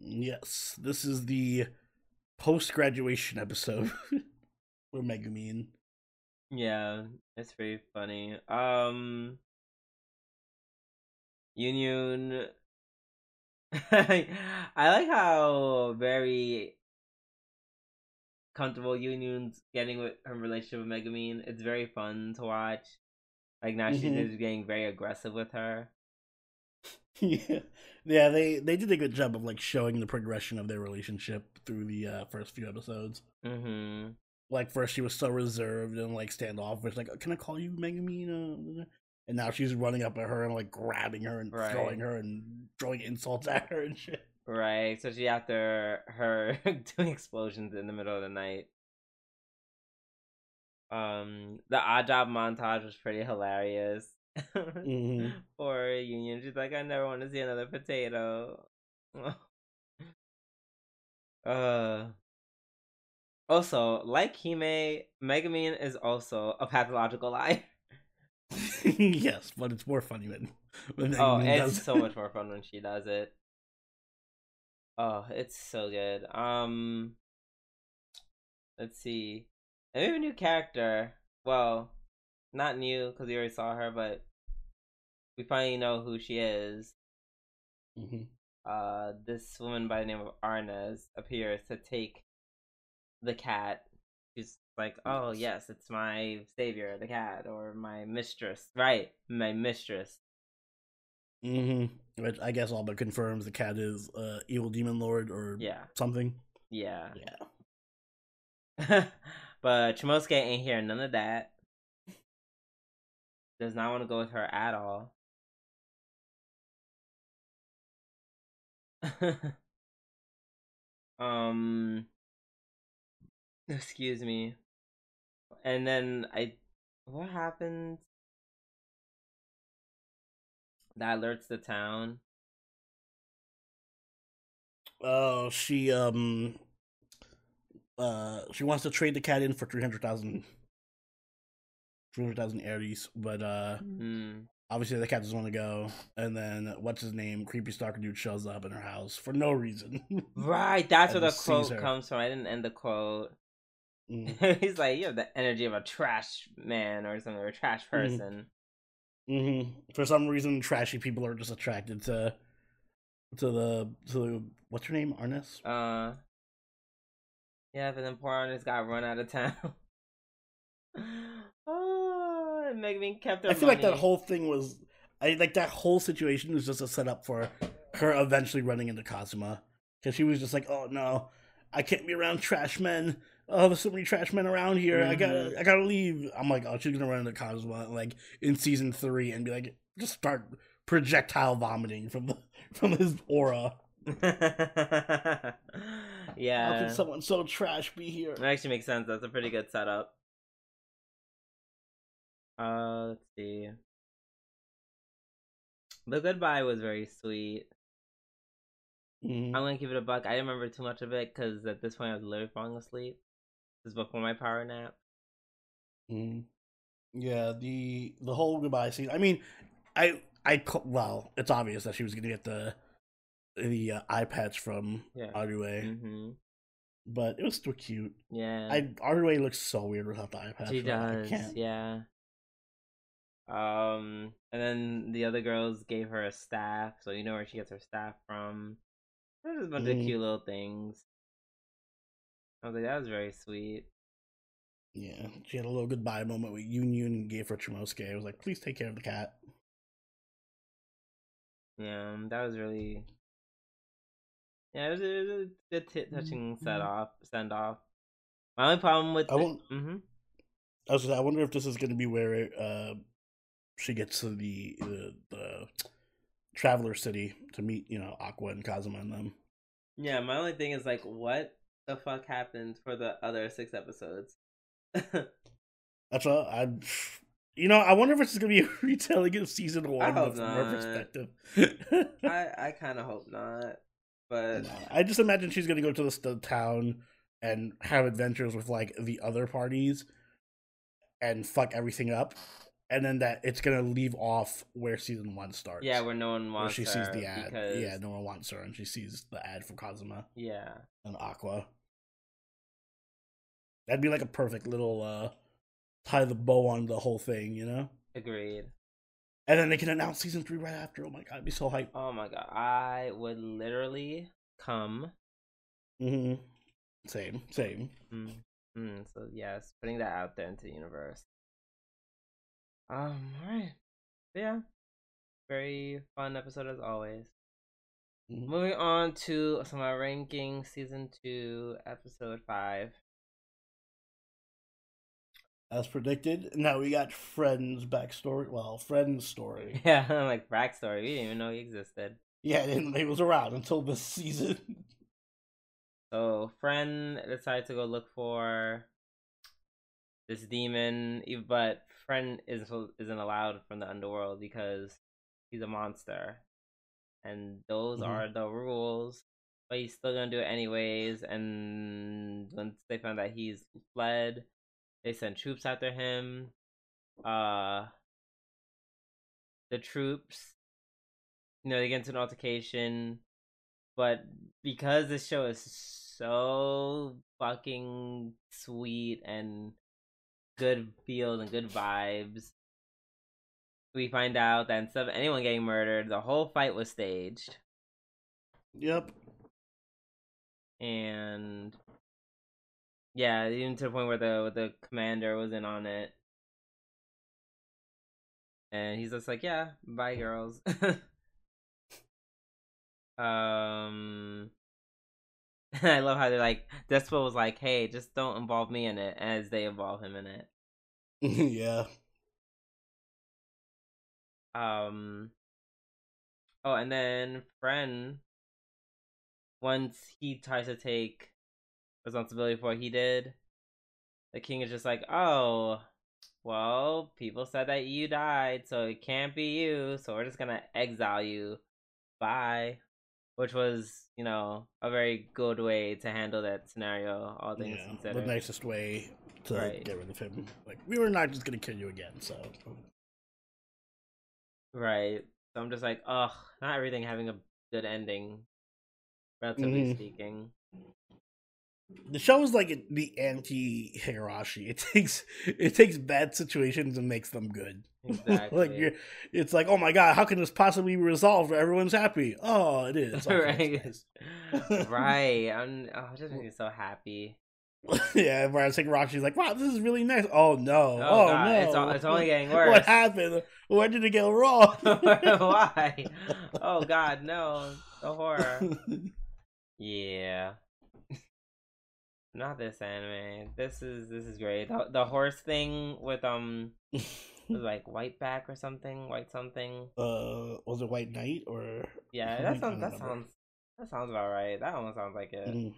Yes, this is the post graduation episode *laughs* for Megumin. Yeah, it's very funny. Um Yunyun *laughs* I like how very comfortable Yunyun's getting with her relationship with Megumin. It's very fun to watch. Like now Mhm. she's getting very aggressive with her. *laughs* yeah, yeah. They they did a good job of like showing the progression of their relationship through the uh, first few episodes. Mm-hmm. Like first, she was so reserved and like standoffish, like, "Can I call you Megamina?" And now she's running up at her and like grabbing her and Right. throwing her and throwing insults at her and shit. Right, especially after her *laughs* doing explosions in the middle of the night. Um, the odd job montage was pretty hilarious. *laughs* hmm Poor Yunyun, she's like, I never want to see another potato. *laughs* uh. Also, like Hime, Megumin is also a pathological liar. *laughs* yes, but it's more funny when when Oh, it's does so much more fun when she does it. Oh, it's so good. Um, let's see. And we have a new character. Well, not new because we already saw her, but we finally know who she is. Mhm. Uh, this woman by the name of Arnes appears to take the cat. She's like, "Oh yes, it's my savior, the cat, or my mistress." Right, my mistress. Mm-hmm. Which I guess all but confirms the cat is uh, evil demon lord or Yeah, something. yeah. Yeah. *laughs* but Chomusuke ain't hearing none of that. Does not want to go with her at all. *laughs* um excuse me. And then I what happened? That alerts the town. Oh, she um, uh, she wants to trade the cat in for 300,000 300,000 Eris, but uh, Hmm. obviously the cat doesn't want to go. And then what's his name? Creepy stalker dude shows up in her house for no reason. Right, that's *laughs* where the quote comes from. I didn't end the quote. mm *laughs* He's like, you have the energy of a trash man or something, or a trash Mhm. person. hmm For some reason, trashy people are just attracted to to the to the, what's her name? Arnes. Uh, yeah, but then poor Arnes got run out of town. *laughs* and kept her I feel like that whole thing was, I like that whole situation was just a setup for her eventually running into Kazuma because she was just like, oh no, I can't be around trash men. Oh, there's so many trash men around here. I gotta, mm-hmm. I gotta leave. I'm like, oh, she's gonna run into Kazuma like in season three and be like, just start projectile vomiting from the *laughs* from his aura. *laughs* How yeah, can someone so trash be here? That actually makes sense. That's a pretty good setup. Uh, let's see. The goodbye was very sweet. Mhm. I'm gonna give it a buck. I didn't remember too much of it because at this point I was literally falling asleep. This is before my power nap. Mm. Yeah, the the whole goodbye scene. I mean, I I well, it's obvious that she was gonna get the the uh, eye patch from Yeah. Arue, Mm-hmm. but it was still cute. Yeah. I Arue looks so weird without the eye patch. she does. Yeah. Um, and then the other girls gave her a staff, so you know where she gets her staff from. There's just a bunch Mhm. of cute little things. I was like, that was very sweet. Yeah, she had a little goodbye moment with Yunyun and gave her Chomusuke. I was like, please take care of the cat. Yeah, um, that was really. Yeah, it was, it was a good t- touching set off, send off. My only problem with I won't- mm-hmm I was. I wonder if this is going to be where uh, she gets to the, the the traveler city to meet you know Aqua and Kazuma and them. Yeah, my only thing is like, what the fuck happened for the other six episodes? *laughs* That's all. I, you know, I wonder if it's going to be *laughs* a retelling of season one, from her perspective. *laughs* I I kind of hope not, but No, I just imagine she's going to go to this the town and have adventures with like the other parties and fuck everything up, and then that it's going to leave off where season one starts. yeah, where no one where wants she her sees the ad. because Yeah, no one wants her, and she sees the ad for Kazuma yeah, and Aqua. That'd be like a perfect little uh tie the bow on the whole thing, you know? agreed. And then they can announce season three right after. Oh my god, I'd be so hyped. Oh my god, I would literally come. Mm-hmm. Same, same. Mm, mm, so yes, putting that out there into the universe. Um, alright. Yeah. very fun episode as always. Mhm. Moving on to Ousama Ranking, season two, episode five. As predicted, now we got Friends backstory. Well, Friends story. *laughs* Yeah, *laughs* like backstory. We didn't even know he existed. Yeah, and he was around until this season. *laughs* So, friend decided to go look for this demon, but friend isn't isn't allowed from the underworld because he's a monster, and those Mhm. are the rules. But he's still gonna do it anyways. And once they found that he's fled, they sent troops after him. Uh, the troops, you know, they get into an altercation but because this show is so fucking sweet and good feels and good vibes, we find out that instead of anyone getting murdered, the whole fight was staged. Yep. And yeah, even to the point where the the commander was in on it. And he's just like, Yeah, bye girls. *laughs* um *laughs* I love how they're like Despo was like, Hey, just don't involve me in it as they involve him in it. *laughs* yeah. Um Oh, and then friend once he tries to take responsibility for what he did, the king is just like, Oh, well, people said that you died, so it can't be you, so we're just gonna exile you. Bye. Which was, you know, a very good way to handle that scenario, all things yeah. The nicest way to Right. get rid of him. Like, we were not just gonna kill you again, so. Right. So I'm just like, ugh, not everything having a good ending, relatively Mhm. speaking. The show is like the anti Higurashi. It takes it takes bad situations and makes them good. *laughs* Exactly. like you're, it's like, oh my god, how can this possibly be resolved? where Everyone's happy. Oh, it is. *laughs* Oh, okay, Right. right. *laughs* I'm, oh, it me so happy. yeah, whereas Higurashi's like, wow, this is really nice. Oh no. Oh, Oh, God, no. it's al- it's only getting worse. What happened? Where did it go wrong? Why? Oh God, no! The horror. Yeah. Not this anime. This is this is great. The, the horse thing with um *laughs* like whiteback or something, white something. uh, was it White Knight or? Yeah, *laughs* that sounds that sounds that sounds about right. That almost sounds like it. Mm.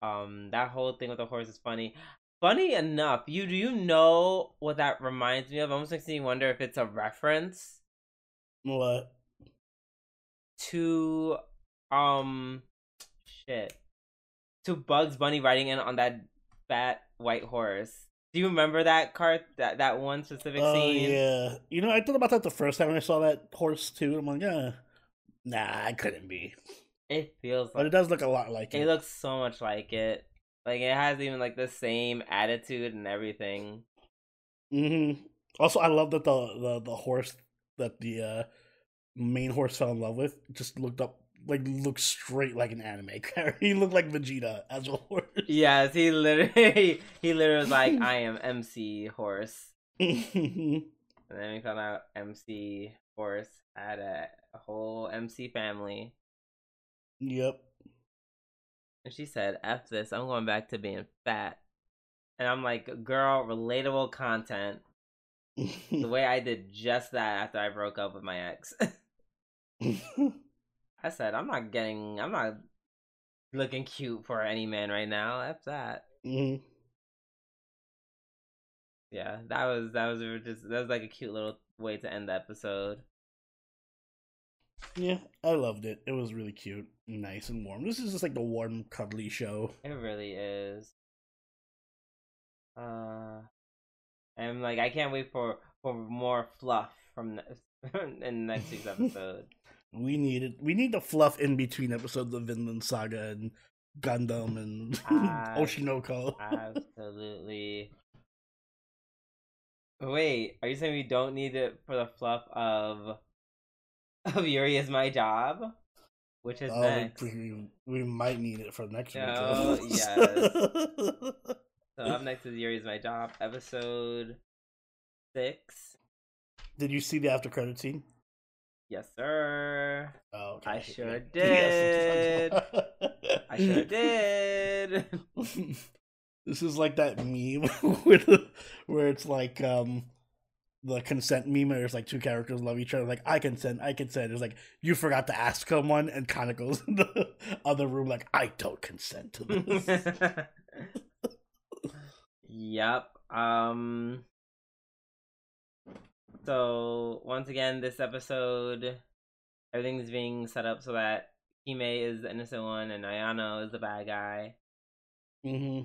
Um, that whole thing with the horse is funny. Funny enough, you do you know what that reminds me of? Almost makes me wonder if it's a reference What? to um shit to Bugs Bunny riding in on that fat white horse. Do you remember that cart that that one specific Oh scene? yeah. You know, I thought about that the first time I saw that horse too. I'm like, yeah, nah, I couldn't be. It feels But it does look a lot like it. it looks so much like it. Like it has even like the same attitude and everything. hmm Also, I love that the, the the horse that the uh, main horse fell in love with just looked up like looked straight like an anime character. *laughs* he looked like Vegeta as a horse. Yes, he literally *laughs* he literally was like, I am MC Horse. *laughs* And then we found out MC Horse had a, a whole MC family. Yep. And she said, F this, I'm going back to being fat. And I'm like, girl, relatable content. The way I did just that after I broke up with my ex. I said, I'm not getting, I'm not looking cute for any man right now. F that. Mhm. Yeah, that was, that was just, that was like a cute little way to end the episode. Yeah, I loved it. It was really cute, nice, and warm. This is just like the warm, cuddly show. It really is. Uh, and like I can't wait for for more fluff from ne- *laughs* in next week's *laughs* episode. We needed we need the fluff in between episodes of Vinland Saga and Gundam and *laughs* Ah, Oshi no Ko. Absolutely. Wait, are you saying we don't need it for the fluff of *laughs* of Yuri is my job, which is Oh, next? we, we might need it for next week. Oh, *laughs* yes. So up next is Yuri is my job, episode six. Did you see the after credit scene? Yes, sir. Oh, okay. I *laughs* sure did. I sure did. *laughs* this is like that meme *laughs* where, the, where it's like um the consent meme where it's like two characters love each other like I consent, I consent. It's like you forgot to ask someone and kind of goes in the other room like I don't consent to this. yep. Um. So once again, this episode, everything's being set up so that Hime is the innocent one and Ayano is the bad guy. Mm-hmm.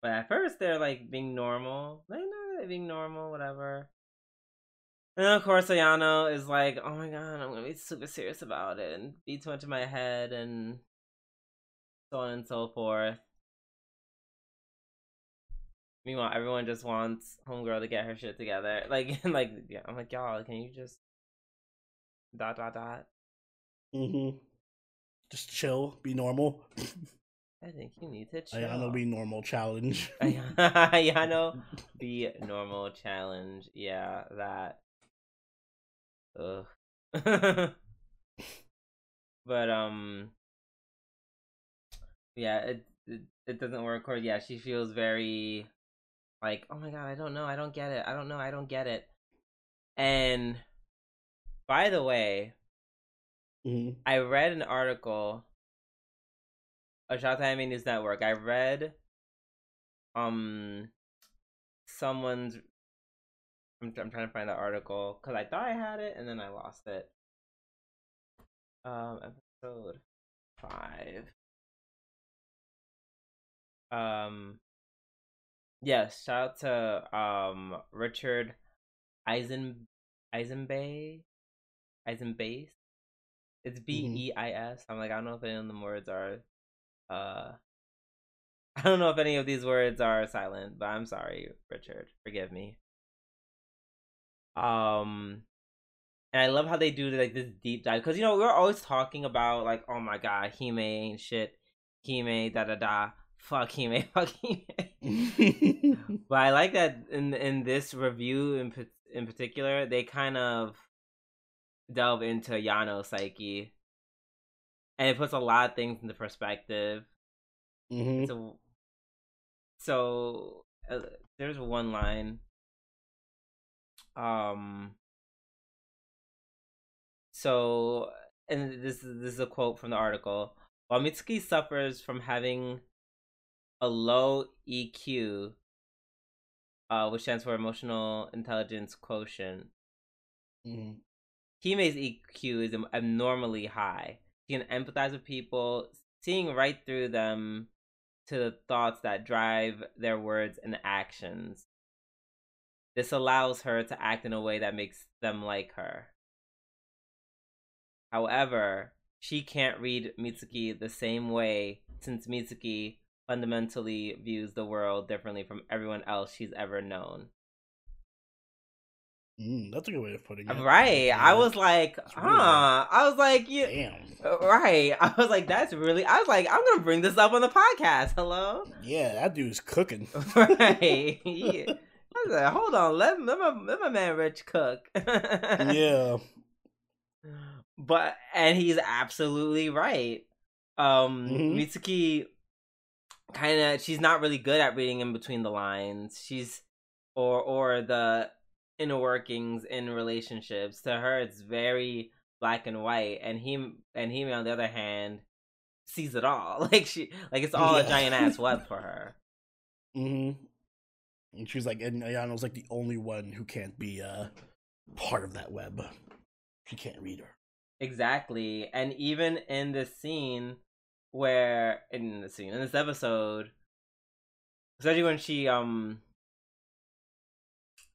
But at first, they're like being normal. Like, no, they're being normal, whatever. And then, of course, Ayano is like, oh my god, I'm gonna be super serious about it and be too much in my head and so on and so forth. Meanwhile, everyone just wants Homegirl to get her shit together. *laughs* Like, like, yeah, I'm like, y'all, can you just dot dot dot? hmm Just chill, be normal. *laughs* I think you need to chill. Ayano be normal challenge. *laughs* Ayano the normal challenge. Yeah, that. Ugh. but um. Yeah, it, it it doesn't work. Or yeah, she feels very like, oh my god, I don't know, I don't get it, I don't know, I don't get it. And by the way, hmm I read an article a Showtime Anime News Network. I read um someone's I'm, I'm trying to find the article because I thought I had it and then I lost it. Um, episode five. Um, yes, shout out to um Richard Eisen Eisenbay Eisenbase. It's B E I S. I'm like I don't know if any of the words are uh *laughs* I don't know if any of these words are silent, but I'm sorry, Richard. Forgive me. Um and I love how they do like this deep dive because you know we're always talking about like oh my god Hime ain't shit Hime da da da fuck Hime *laughs* *laughs* but I like that in in this review in in particular they kind of delve into Yano's psyche. And it puts a lot of things into perspective. Hmm so so uh, there's one line. Um so and this is this is a quote from the article. While mitsuki suffers from having a low eq uh which stands for emotional intelligence quotient hmm Hime's EQ is abnormally high. She can empathize with people, seeing right through them to the thoughts that drive their words and actions. This allows her to act in a way that makes them like her. However, she can't read Mitsuki the same way since Mitsuki fundamentally views the world differently from everyone else she's ever known. Mm, that's a good way of putting it. Right. I was like, huh. really. I was like, yeah. Damn. Right. *laughs* I was like, that's really. I was like, I'm gonna bring this up on the podcast. Hello. Yeah, that dude's cooking. *laughs* right. *laughs* Yeah. I was like, hold on. Let let my let my man Rich cook. yeah. But and he's absolutely right. Um, Mhm. Mitsuki kind of she's not really good at reading in between the lines. She's or or the inner workings in relationships. To her, it's very black and white, and him and him on the other hand sees it all. *laughs* Like she like it's all a giant ass web for her. hmm And she's like, and Ayano's like the only one who can't be uh part of that web. She can't read her. Exactly. And even in this scene where in the scene in this episode especially when she um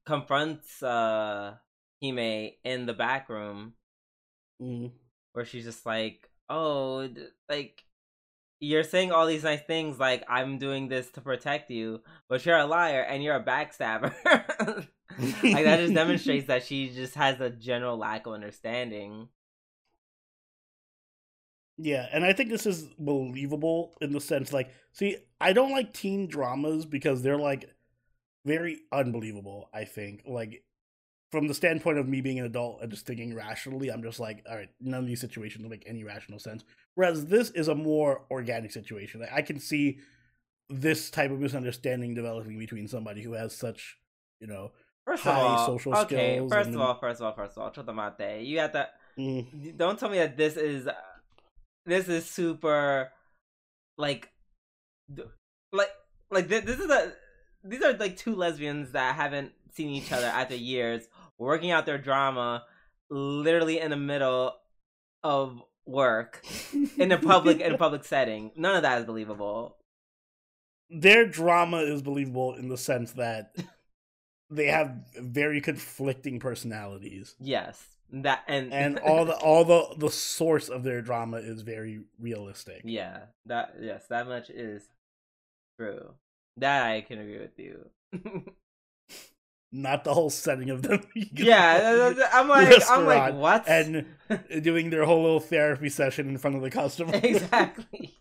confronts uh Hime in the back room hmm where she's just like, "Oh, d- like you're saying all these nice things like I'm doing this to protect you, but you're a liar and you're a backstabber." *laughs* like that just *laughs* demonstrates that she just has a general lack of understanding. Yeah, and I think this is believable in the sense like, see, I don't like teen dramas because they're like very unbelievable. I think like from the standpoint of me being an adult and just thinking rationally, I'm just like, all right, none of these situations make any rational sense. Whereas this is a more organic situation. Like, I can see this type of misunderstanding developing between somebody who has such, you know, First high all, social okay. skills First and- of all, first of all, first of all, Chotamate, you got that. mm, Don't tell me that this is this is super like like like thi- this is a these are like two lesbians that haven't seen each other *laughs* after years working out their drama literally in the middle of work in a public in a *laughs* public setting. None of that is believable. Their drama is believable in the sense that *laughs* they have very conflicting personalities. yes that and *laughs* and all the all the the source of their drama is very realistic. yeah that yes that much is true that i can agree with you Not the whole setting of them. *laughs* yeah i'm like i'm like what and *laughs* uh, doing their whole little therapy session in front of the customer. exactly.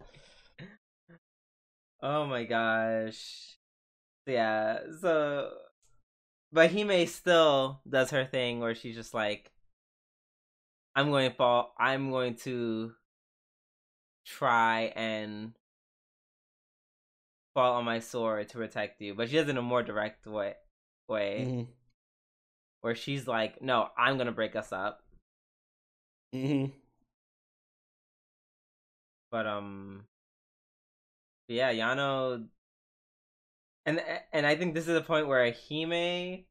Oh my gosh. Yeah, so but Hime still does her thing where she's just like I'm going to fall I'm going to try and fall on my sword to protect you. But she does it in a more direct way way Mhm, where she's like, No, I'm gonna break us up. mhm. But um, yeah, Yano, and and I think this is the point where Hime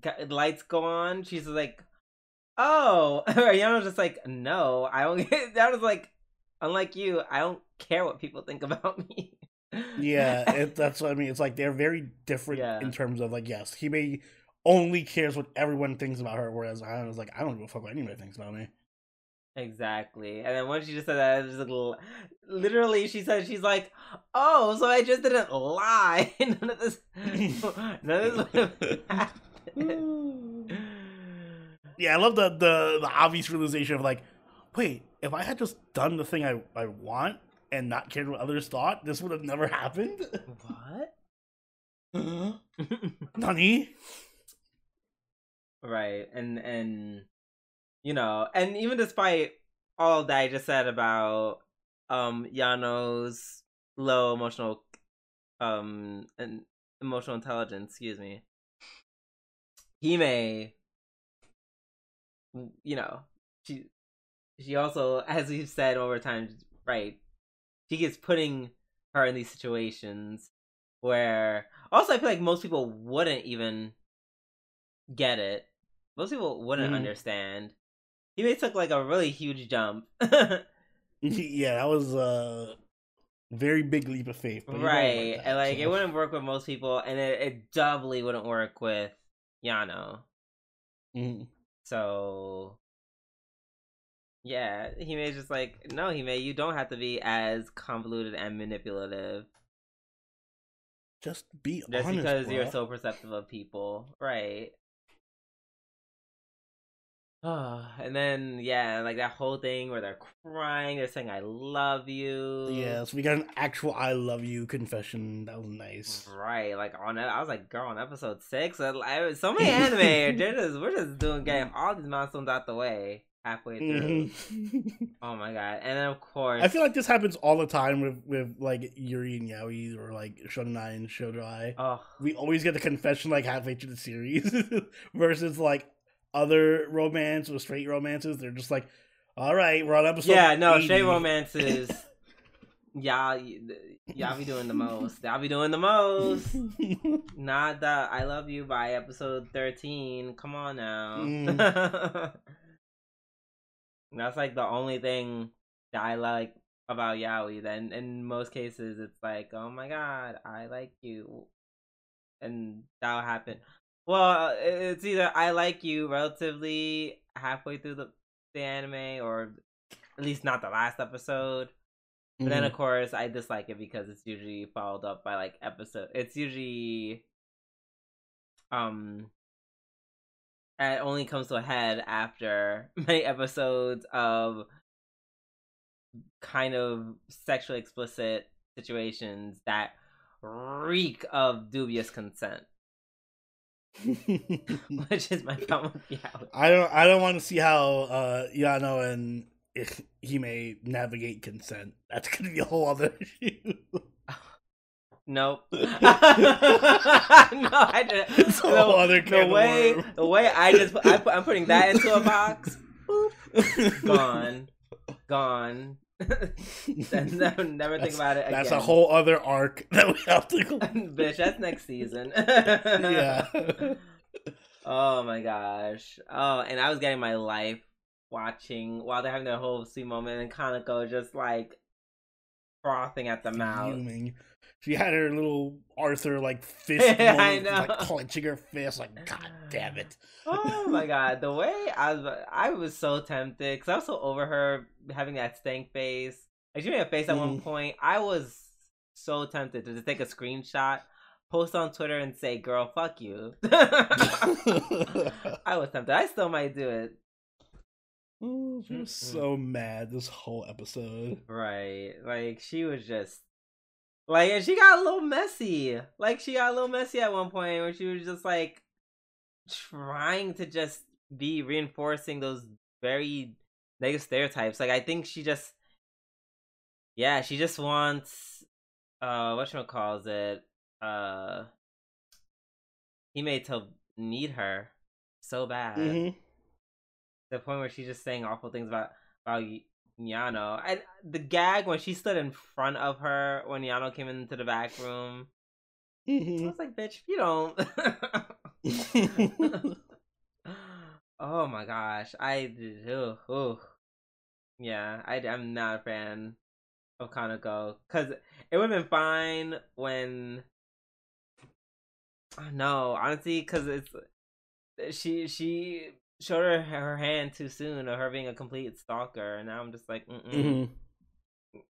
got, lights go on. She's like, "Oh," *laughs* or Yano's just like, "No, I don't." *laughs* that was like, unlike you, I don't care what people think *laughs* about me. Yeah, it, that's what I mean. It's like they're very different Yeah. in terms of like yes, Hime only cares what everyone thinks about her, whereas I was like I don't give a fuck what anybody thinks about me. Exactly. And then once she just said that, it was just a little, literally, she said, she's like, oh, so I just didn't lie. none of this, none of this would have happened. Yeah, I love the the the obvious realization of like, wait, if I had just done the thing I I want and not cared what others thought, this would have never *laughs* happened. what? *laughs* Nani? right. And, and, you know, and even despite all that I just said about, um, Yano's low emotional, um, and emotional intelligence, excuse me, Hime, you know, she, she also, *laughs* as we've said over time, right, she gets putting her in these situations where, also I feel like most people wouldn't even get it. Most people wouldn't Mhm. understand. Hime took like a really huge jump. *laughs* yeah, that was a very big leap of faith. right. that, and like it wouldn't work with most people and it, it doubly wouldn't work with Yano. Mhm. So yeah, Hime just like no, Hime you don't have to be as convoluted and manipulative Just be just honest, because you're so perceptive of people, right? Oh, *sighs* and then yeah, like that whole thing where they're crying, they're saying "I love you." Yeah, so we got an actual "I love you" confession. That was nice. Right, like on I was like, girl, on episode six, I, I, so many anime, *laughs* they're just we're just doing getting all these milestones out the way halfway through. Mhm. *laughs* Oh my god! And then of course, I feel like this happens all the time with with like Yuri and Yaoi or like Shonai and Shodai. oh We always get the confession like halfway through the series, *laughs* versus like other romance or straight romances. They're just like, all right, we're on episode. yeah, no, 80. straight romances. *laughs* y'all, y'all be doing the most. Y'all be doing the most. *laughs* Not the I love you by episode 13. Come on now. Mm. *laughs* That's like the only thing that I like about Yaoi. Then in most cases, it's like, oh my god, I like you. And that'll happen. Well, it's either I like you relatively halfway through the, the anime, or at least not the last episode. But then, Mhm. of course, I dislike it because it's usually followed up by like episode. It's usually, um, it only comes to a head after *laughs* many episodes of kind of sexually explicit situations that reek of dubious consent. *laughs* which is my problem with Yaoi. I don't. I don't want to see how uh, Yano and Hime navigate consent. That's gonna be a whole other *laughs* issue. Nope. *laughs* no, I didn't. It's a whole other the way the way I just put, I put, I'm putting that into a box. Boop. Gone, gone. *laughs* Then *laughs* never, never think about it again. That's a whole other arc *laughs* that we have to go. bitch. That's next season. yeah. Oh my gosh. Oh, and I was getting my life watching while they're having their whole sweet moment, and Kanako just like frothing at the mouth. Fuming. She had her little Arthur like fist *laughs* I know. like clenching her fist, like God damn it. oh my *laughs* god, the way I was, I was so tempted because I was so over her having that stank face. Like she made a face at one Mhm. point. I was so tempted to just take a screenshot, post on Twitter, and say, "Girl, fuck you." *laughs* I was tempted. I still might do it. Oh, she was so mad this whole episode. Right. Like she was just like and she got a little messy. Like she got a little messy at one point where she was just like trying to just be reinforcing those very negative stereotypes. Like I think she just Yeah, she just wants uh what she calls it? Uh he made to need her so bad Mhm. the point where she's just saying awful things about about Yano. And the gag when she stood in front of her when Yano came into the back room. I Mhm. was like, bitch, you don't. *laughs* oh my gosh, I ugh, ugh. yeah, I I'm not a fan of Kanako because it would have been fine when. No, honestly, because it's she she showed her her hand too soon of her being a complete stalker, and now I'm just like, mm Mhm.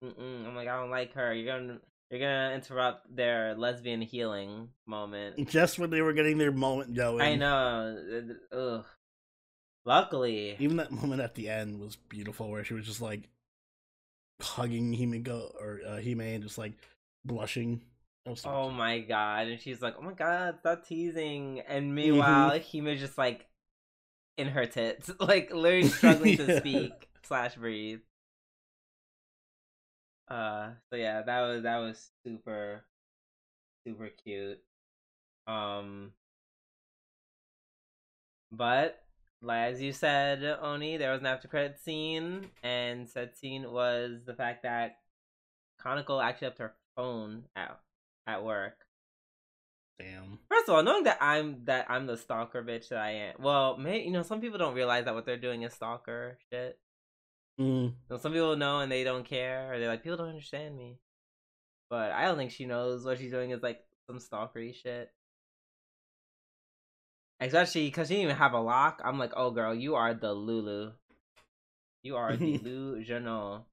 mm. I'm like, I don't like her. You're gonna you're gonna interrupt their lesbian healing moment. *laughs* Just when they were getting their moment going. I know. Ugh. Luckily, Even that moment at the end was beautiful, where she was just like hugging Himiko or uh, Hime and just like blushing. So oh my god, and she's like, oh my god, stop teasing. And meanwhile, Hime's just like in her tits, *laughs* like literally struggling *laughs* Yeah. to speak slash breathe. Uh, so yeah, that was that was super, super cute. Um, but like as you said, Oni, there was an after credit scene, and said scene was the fact that Kanako actually left her phone out at work. Damn. First of all, knowing that I'm that I'm the stalker bitch that I am. Well, may you know some people don't realize that what they're doing is stalker shit. Mm. You know, some people know and they don't care, or they're like, people don't understand me. But I don't think she knows what she's doing is like some stalkery shit. Especially because she didn't even have a lock. I'm like, oh girl, you are the Lulu. You are the *laughs* delusional.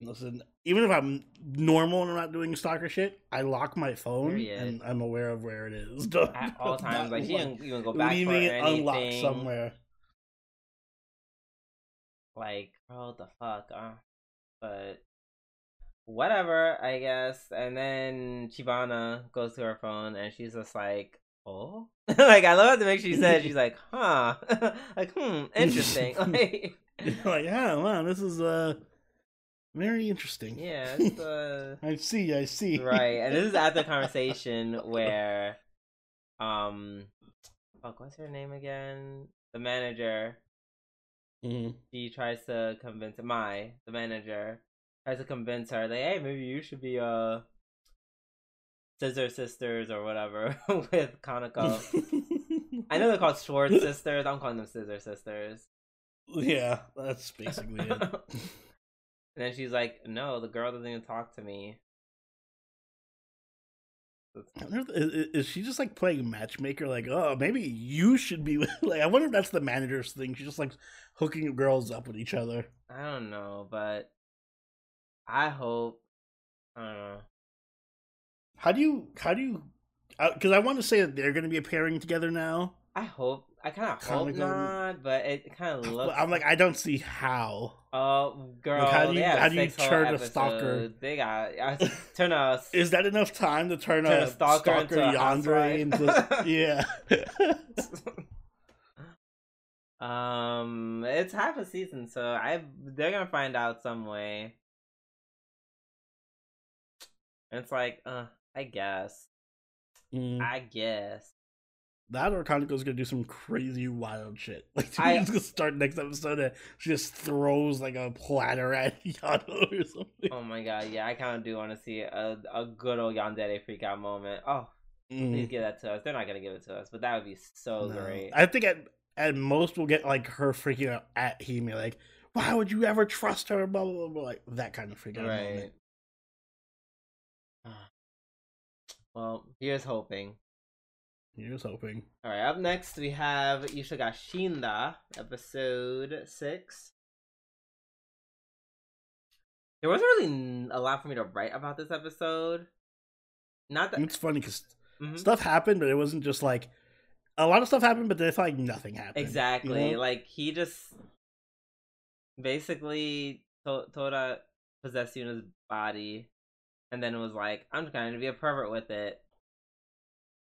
Listen, even if I'm normal and I'm not doing stalker shit, I lock my phone and I'm aware of where it is. *laughs* At all times, like she didn't even go back for leaving it anything. unlocked somewhere. like oh the fuck uh but whatever i guess. And then chibana goes to her phone and she's just like oh? *laughs* Like i love the way she said she's like huh. *laughs* Like hmm interesting. Like like, yeah, wow, this is uh very interesting. yeah *laughs* it's uh I see, I see. right and this is after the *laughs* conversation where um fuck what's her name again the manager Mhm. she tries to convince my the manager, tries to convince her that hey, maybe you should be uh Scissor Sisters or whatever *laughs* with Kanako. I know they're called Schwartz Sisters. I'm calling them Scissor Sisters. yeah, that's basically it. And then she's like, "No, the girl doesn't even talk to me." I wonder if- Is, she just like playing matchmaker? Like, oh, maybe you should be. *laughs* Like, I wonder if that's the manager's thing. She's just like hooking girls up with each other. I don't know, but I hope. I don't know. How do you? How do you? Uh, because I want to say that they're going to be appearing together now. I hope. I kind of hope Comic-Con? not, but it kind of *laughs* looks. I'm like, I don't see how. Oh, girl! how do you- how do you turn a stalker? They got I, *laughs* turn a *laughs* Is that enough time to turn, Turn a, a stalker stalker, into Yandere into yeah? um, it's half a season, so I they're gonna find out some way. And it's like, uh, I guess, Mm. I guess. That or Kanako's gonna do some crazy wild shit. *laughs* Like she's I- gonna start next episode and she just throws like a platter at *laughs* Yano or something. Oh my god, yeah, I kind of do want to see a a good old Yandere freak out moment. Oh, please Mm. give that to us. They're not gonna give it to us, but that would be so No. great. I think at at most we'll get like her freaking out at him, like, why would you ever trust her? Blah blah blah, blah like that kind of freaking out right. moment. *sighs* Well, here's hoping. Here's hoping. All right, up next we have Yuusha ga Shinda, episode six. There wasn't really a lot for me to write about this episode. Not that it's funny because Mhm. stuff happened, but it wasn't just like a lot of stuff happened, but then it's like nothing happened. exactly you know? like he just basically to- Toda possessed Yuna's body, and then it was like, "I'm just going to be a pervert with it,"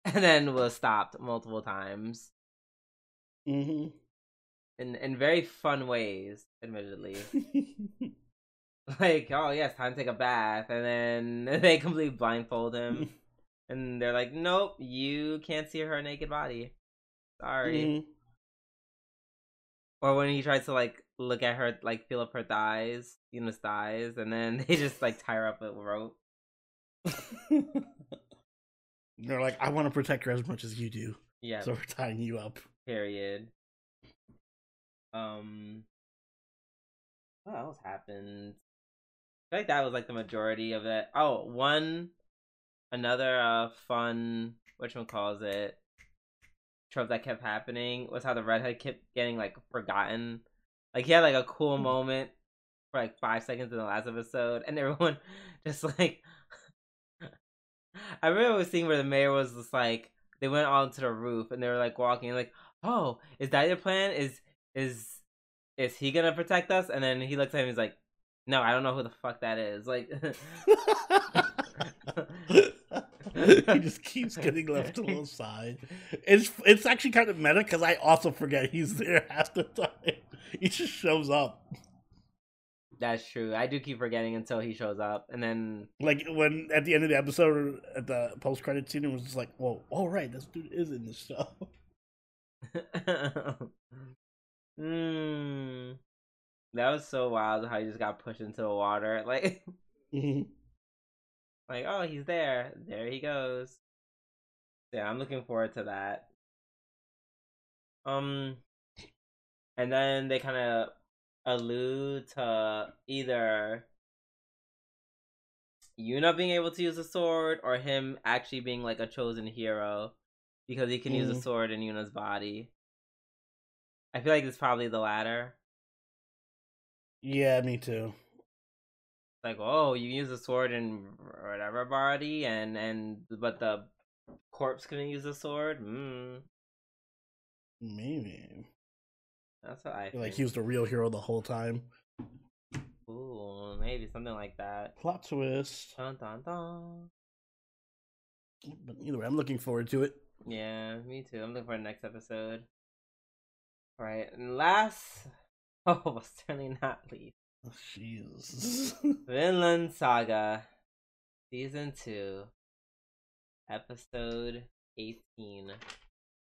*laughs* and then was stopped multiple times Mhm. in in very fun ways, admittedly. *laughs* like, oh yes, time to take a bath, and then *laughs* they completely blindfold him, and they're like, nope, you can't see her naked body. Sorry. Mhm. Or when he tries to like look at her, like feel up her thighs, Yuna's thighs, and then they just like tie her up with rope. They're like, I want to protect her as much as you do, Yeah, so we're tying you up. period. Um, what else happened? I feel like that was like the majority of it. Oh, one, another uh fun, which one calls it, trope that kept happening was how the redhead kept getting like forgotten. Like he had like a cool Hmm. moment for like five seconds in the last episode, and everyone *laughs* just like. I remember seeing where the mayor was just like they went all onto the roof and they were like walking like, oh, is that your plan? Is is is he gonna protect us? And then he looks at him, he's like, no, I don't know who the fuck that is. Like, *laughs* he just keeps getting left to the side. It's it's actually kind of meta because I also forget he's there *laughs* half the time. He just shows up. That's true. I do keep forgetting until he shows up, and then Like when at the end of the episode, at the post credit scene, it was just like, "Whoa, all right, this dude is in the show." *laughs* Hmm. That was so wild how he just got pushed into the water. *laughs* Like, Mhm. like, oh, he's there. There he goes. Yeah, I'm looking forward to that. Um, and then they kind of allude to either you not being able to use a sword or him actually being like a chosen hero because he can use a Mm. sword in Yuna's body. I feel like it's probably the latter. yeah, me too. like oh you use a sword in whatever body and and but the corpse couldn't use a sword mm, Maybe that's what i like he was the real hero the whole time. Ooh, maybe something like that Plot twist. dun, dun, dun. But either way, I'm looking forward to it. yeah me too i'm looking for the next episode all right and last *laughs* oh *laughs* but certainly not least Oh, Jesus. *laughs* vinland saga season 2 episode 18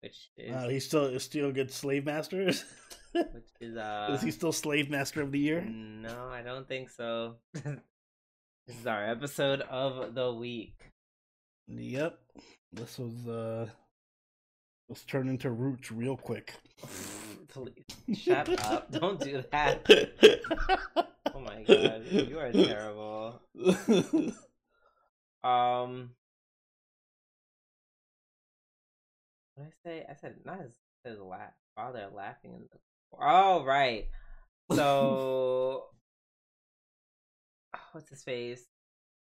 which is uh, he still is still good slave master. is *laughs* which is uh he still slave master of the year? No, I don't think so. *laughs* this is our episode of the week. Yep. This was uh let's turn into roots real quick. *laughs* Please shut up! Don't do that. Oh my god, you are terrible. Um, what did I say? I said not as as laugh while they're laughing in the. Oh right. *laughs* So, what's his face?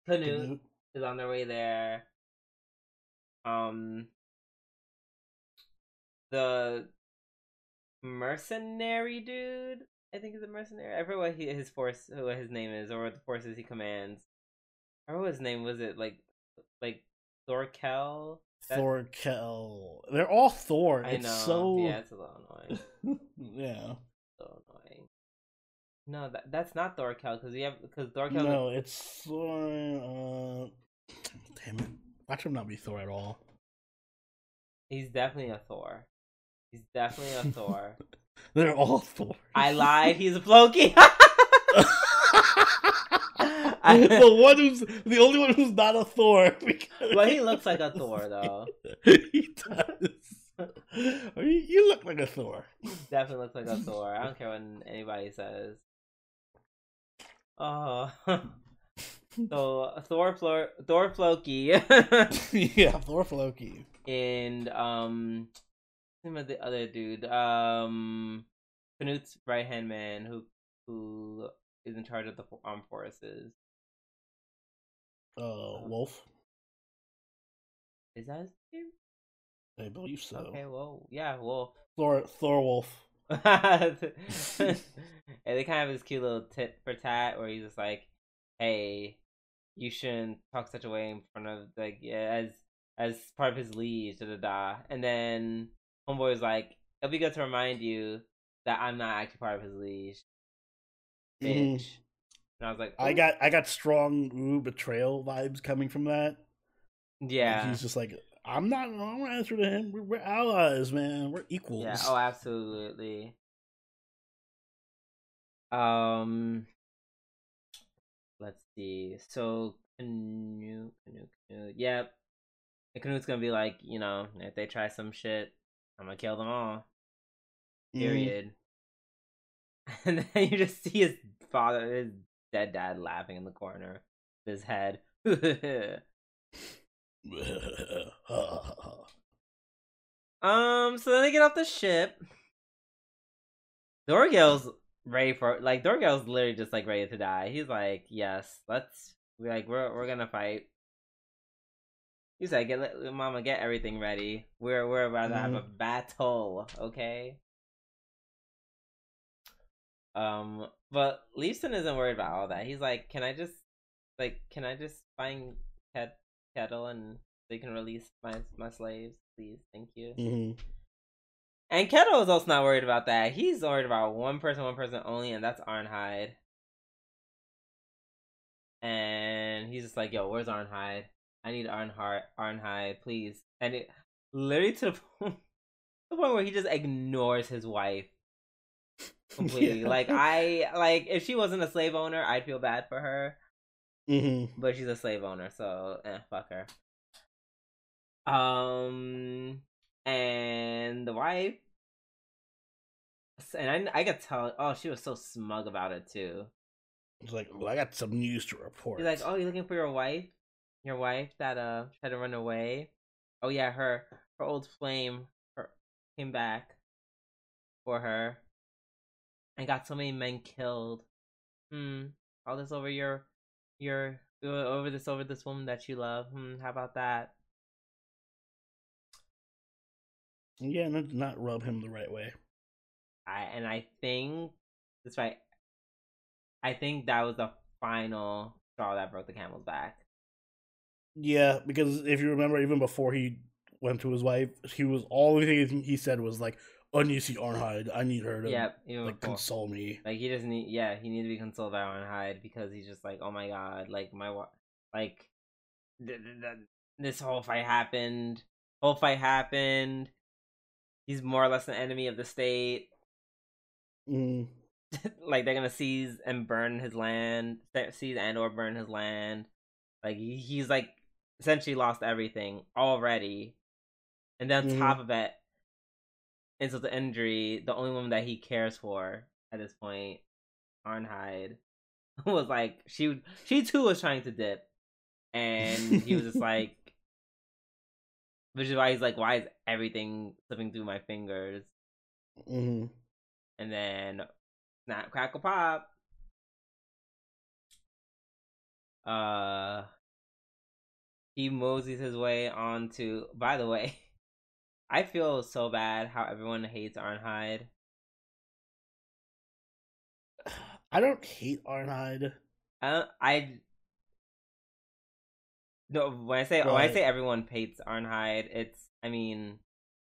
Canute is on their way there. Um, the mercenary dude. I think is a mercenary. I forget what he, his force, what his name is, or what the forces he commands. I forget what his name was. It like like Thorkel. That- Thorkel. They're all Thor. I it's know. so Yeah, it's a little annoying. *laughs* yeah. so annoying. No, that that's not Thorkel because you have because Thorkel. No, it's Thor. Uh, damn it! Watch him not be Thor at all. He's definitely a Thor. He's definitely a *laughs* Thor. They're all Thor. I lied. *laughs* He's a Floki. The *laughs* one who's the only one who's not a Thor. *laughs* Because but he looks like a Thor though. *laughs* he does. You look like a Thor. Definitely looks like a Thor. I don't care what anybody says. Oh. so Thor Flor- Thor Floki yeah, Thor Floki. and um name of the other dude? Um Knut's right hand man who who is in charge of the armed forces. Uh, Wulf. Is that his name? I believe so. Okay, well, yeah, well. *laughs* Thor, Thor Wolf. and they kind of have this cute little tit for tat where he's just like, "Hey, you shouldn't talk such a way in front of like yeah, as as part of his liege." Da da da. And then homeboy was like, "It'll be good to remind you that I'm not actually part of his liege, Mhm. bitch." And I was like, I got I got strong ooh betrayal vibes coming from that. Like, yeah, he's just like I'm not. I don't answer to him. We're, we're allies, man. We're equals. Yeah. Oh, absolutely. Um, let's see. So Canute, Canute, Canute. Yep. And Canute's gonna be like, you know, if they try some shit, I'm gonna kill them all. Mhm. Period. *laughs* And then you just see his father, his dead dad, laughing in the corner, with his head. *laughs* Um, so then they get off the ship. Thorgil's ready for like Thorgil's literally just like ready to die. He's like, yes, let's we like we're we're gonna fight. He said, "Get let- Mama, get everything ready. We're we're about to have a battle, okay?" Um, but Leeson isn't worried about all that. He's like, "Can I just like can I just find Ket- Ketil and they can release my my slaves, please? Thank you." Mhm. And Ketil is also not worried about that. He's worried about one person, one person only, and that's Arnheid. And he's just like, "Yo, where's Arnheid? I need Arnheid, Arnheid, please." And it literally to the *laughs* point, the point where he just ignores his wife completely. Yeah. *laughs* Like I like if she wasn't a slave owner, I'd feel bad for her Mhm. but she's a slave owner, so eh, fuck her. Um, and the wife, and I, I could tell. Oh, she was so smug about it too. It's like, well, I got some news to report. She's like, "Oh, you looking for your wife? Your wife that uh tried to run away? Oh yeah, her her old flame her, came back for her, and got so many men killed. Hmm. All this over your your over this over this woman that you love. Hmm. How about that? yeah, not, not rub him the right way. I and I think that's right. I think that was the final straw that broke the camel's back. Yeah, because if you remember, even before he went to his wife, he was all the thing he said was like, "I need to see Arnheid. I need her to like before. console me." Like he doesn't need, yeah, he needs to be consoled by Arnheid because he's just like, oh my god, like my like th- th- th- this whole fight happened, whole fight happened. He's more or less an enemy of the state. Mm. *laughs* like they're gonna seize and burn his land, se- seize and or burn his land. Like he, he's like essentially lost everything already, and then on Mhm. top of it, insult to injury, the only woman that he cares for at this point, Arnheid, *laughs* was like she she too was trying to dip, and he was just *laughs* like, which is why he's like, why is everything slipping through my fingers? hmm And then snap, crackle, pop. Uh, he moseys his way onto. By the way, I feel so bad how everyone hates Arnheid. *sighs* I don't hate Arnheid. I don't, I no when I say when I say everyone hates Arnheid, it's I mean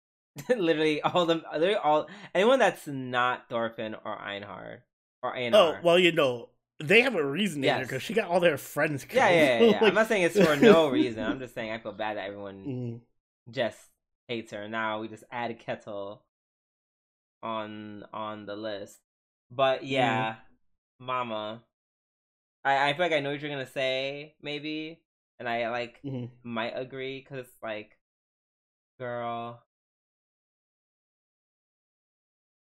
*laughs* literally all them literally all anyone that's not Thorfinn or Einhard or Einar. Oh well, you know they have a reason to because she got all their friends. Killed. Yeah, yeah, yeah. yeah. like... I'm not saying it's *laughs* for no reason. I'm just saying I feel bad that everyone mm. just hates her. Now we just add Ketil on on the list. But yeah, mm. Mama. I, I feel like I know what you're gonna say, maybe, and I like mm-hmm. might agree because like, girl,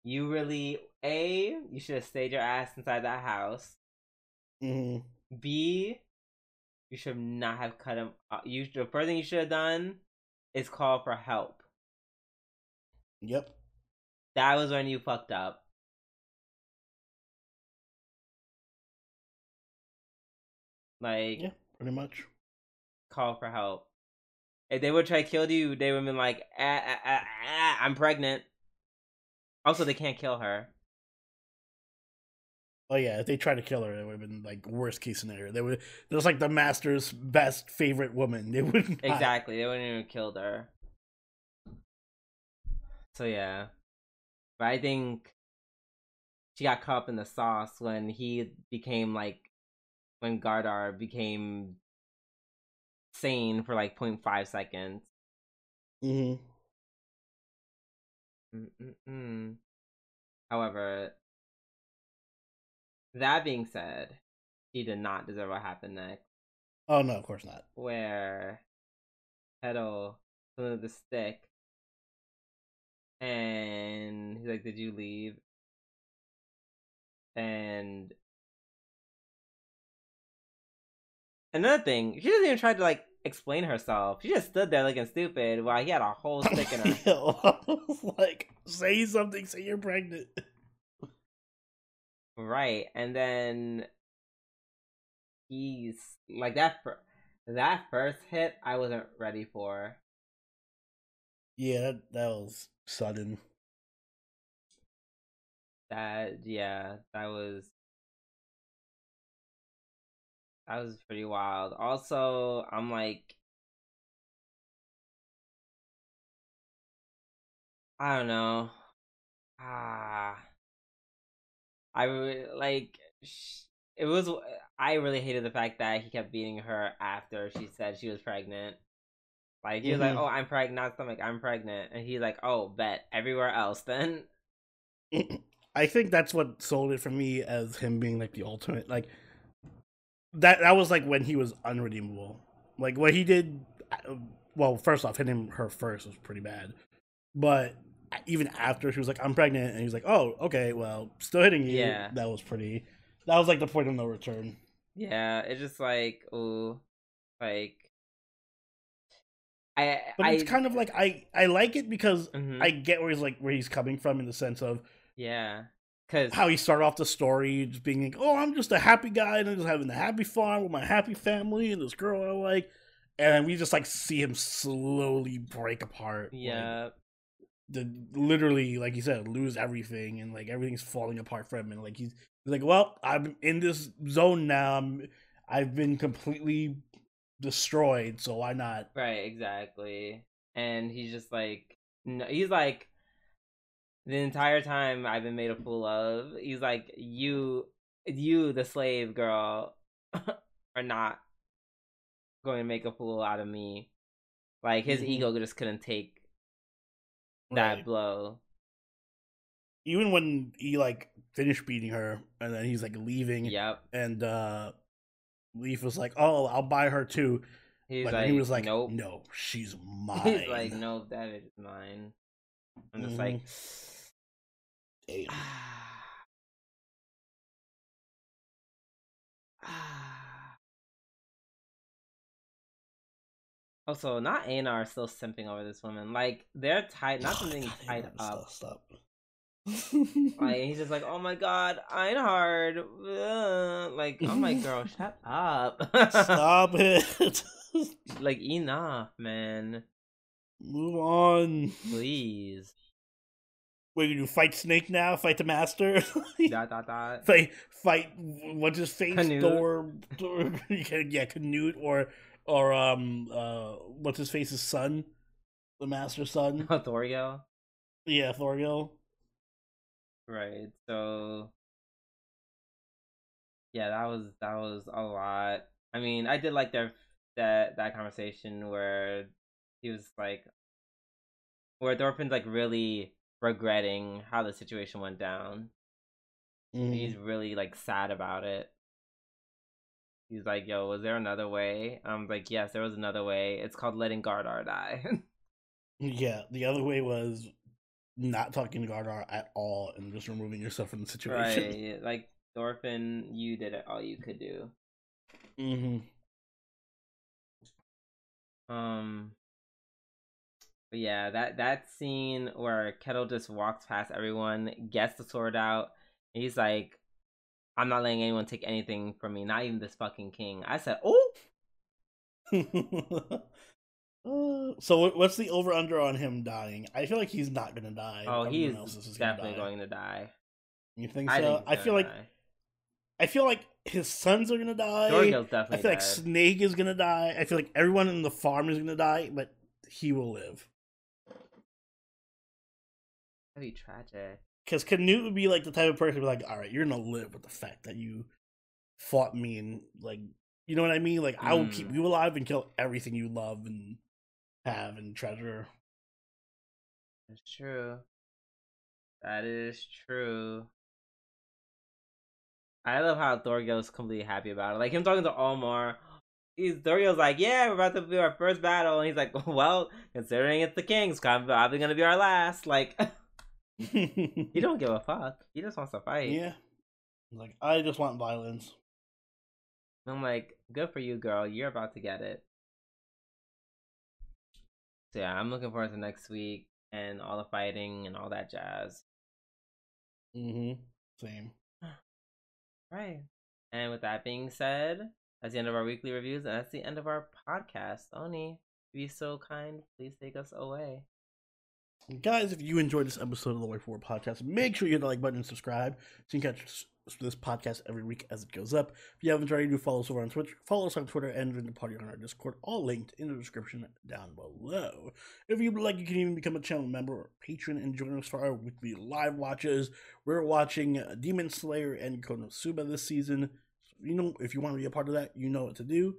you really a you should have stayed your ass inside that house. Mm-hmm. B, you should not have cut him. You the first thing you should have done is call for help. Yep. That was when you fucked up. Like yeah, pretty much. Call for help. If they would try to kill you, they would have been like, ah, ah, ah, ah, "I'm pregnant." Also, they can't kill her. Oh yeah, if they tried to kill her, it would have been like worst case scenario. They would it was like the master's best favorite woman. They wouldn't *laughs* exactly. They wouldn't even killed her. So yeah, but I think she got caught up in the sauce when he became like when Gardar became sane for like 0.5 seconds. Mm-hmm. Mm-mm-mm. However, that being said, she did not deserve what happened next. Oh no, of course not. Where Ketil of the stick and he's like, Did you leave? And another thing, she doesn't even try to like explain herself. She just stood there looking stupid while he had a whole stick in her. *laughs* *laughs* like, say something, say you're pregnant. Right, and then he's like that. That first hit, I wasn't ready for. Yeah, that, that was sudden. That yeah, that was that was pretty wild. Also, I'm like I don't know. Ah. I like it was I really hated the fact that he kept beating her after she said she was pregnant. Like he was mm-hmm. like, "Oh, I'm pregnant, not stomach, I'm pregnant," and he's like, "Oh, bet everywhere else then." *clears throat* I think that's what sold it for me as him being like the ultimate like that that was like when he was unredeemable. Like what he did uh, well, first off, hitting her first was pretty bad. But even after she was like, I'm pregnant and he's like, Oh, okay, well, still hitting you. Yeah. That was pretty that was like the point of no return. Yeah, it's just like oh like I, but it's kind of like I I like it because mm-hmm. I get where he's like where he's coming from in the sense of yeah because how he started off the story just being like, oh, I'm just a happy guy and I'm just having a happy farm with my happy family and this girl I like, and we just like see him slowly break apart. Yeah. Like, the literally, like you said, lose everything and like everything's falling apart for him and like he's, he's like, well, I'm in this zone now. I'm, I've been completely destroyed, so why not? Right, exactly. And he's just like, no, he's like the entire time I've been made a fool of. He's like, you, you, the slave girl, *laughs* are not going to make a fool out of me. Like his mm-hmm. ego just couldn't take that right. blow. Even when he like finished beating her, and then he's like leaving. Yep. And uh Leif was like, "Oh, I'll buy her too." He's like, like, he was like, "Nope, no, she's mine." He's like, "No, that is mine." I'm just mm-hmm. like, Damn. Also, not Einar still simping over this woman. Like they're tied, not something oh, tied up. Stop. stop. like he's just like, oh my god, Einhard. Like, oh my girl, *laughs* shut up. stop *laughs* it. like enough, man. Move on. Please. Wait, you fight Snake now? Fight the Master? *laughs* dot dot dot. fight, fight. What's his face? Canute. Thor. Thor yeah, Canute or or um uh what's his face's son, the Master's son. *laughs* Thorgil. Yeah, Thorgil. Right. So yeah, that was that was a lot. I mean, I did like their that that conversation where he was like where Thorfinn's like really regretting how the situation went down. Mhm. He's really like sad about it. He's like, "Yo, was there another way?" I'm like, "Yes, there was another way. It's called letting Gardar die." *laughs* Yeah, the other way was not talking to Gardar at all and just removing yourself from the situation. *laughs* right? Like Thorfinn, you did it all you could do. hmm Um, but yeah, that that scene where Ketil just walks past everyone, gets the sword out, and he's like, "I'm not letting anyone take anything from me, not even this fucking king." I said, "Oh, *laughs* so what's the over under on him dying? I feel like he's not gonna die. oh, he's definitely die. going to die." You think I so? think I, feel like die. I feel like his sons are gonna die. Thorgil's I definitely feel like. Snake is gonna die. I feel like everyone in the farm is gonna die, but he will live. That'd be tragic. Because Canute would be like the type of person to be like, all right, you're gonna live with the fact that you fought me and like, you know what I mean? Like, I will keep Mm. you alive and kill everything you love and have and treasure. That's true. That is true. I love how Thorgil's completely happy about it. Like him talking to Olmar. He's Thorgil's like, yeah, we're about to do our first battle, and he's like, *laughs* well, considering it's the king's, probably gonna be our last. Like, *laughs* he don't *laughs* give a fuck. He just wants to fight. Yeah. Like, I just want violence. I'm like, good for you, girl. You're about to get it. So yeah, I'm looking forward to next week and all the fighting and all that jazz. Mm-hmm. Same. *sighs* Right. And with that being said, that's the end of our weekly reviews, and that's the end of our podcast. Oni, be so kind, please take us away. Guys, if you enjoyed this episode of the Waifu Wars podcast, make sure you hit the like button and subscribe so you can catch this podcast every week as it goes up. If you haven't already, do follow us over on Twitch. Follow us on Twitter and join the party on our Discord, all linked in the description down below. If you'd like, you can even become a channel member or patron and join us for our weekly live watches. We're watching Demon Slayer and Konosuba this season. So, you know, if you want to be a part of that, you know what to do.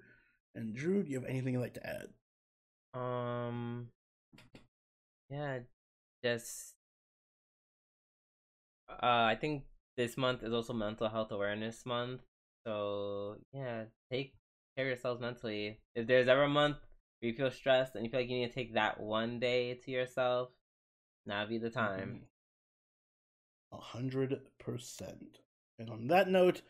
And Drew, do you have anything you'd like to add? Um, yeah, just uh, I think this month is also Mental Health Awareness Month. So yeah, take care of yourselves mentally. If there's ever a month where you feel stressed and you feel like you need to take that one day to yourself, now be the time. A hundred percent. And on that note,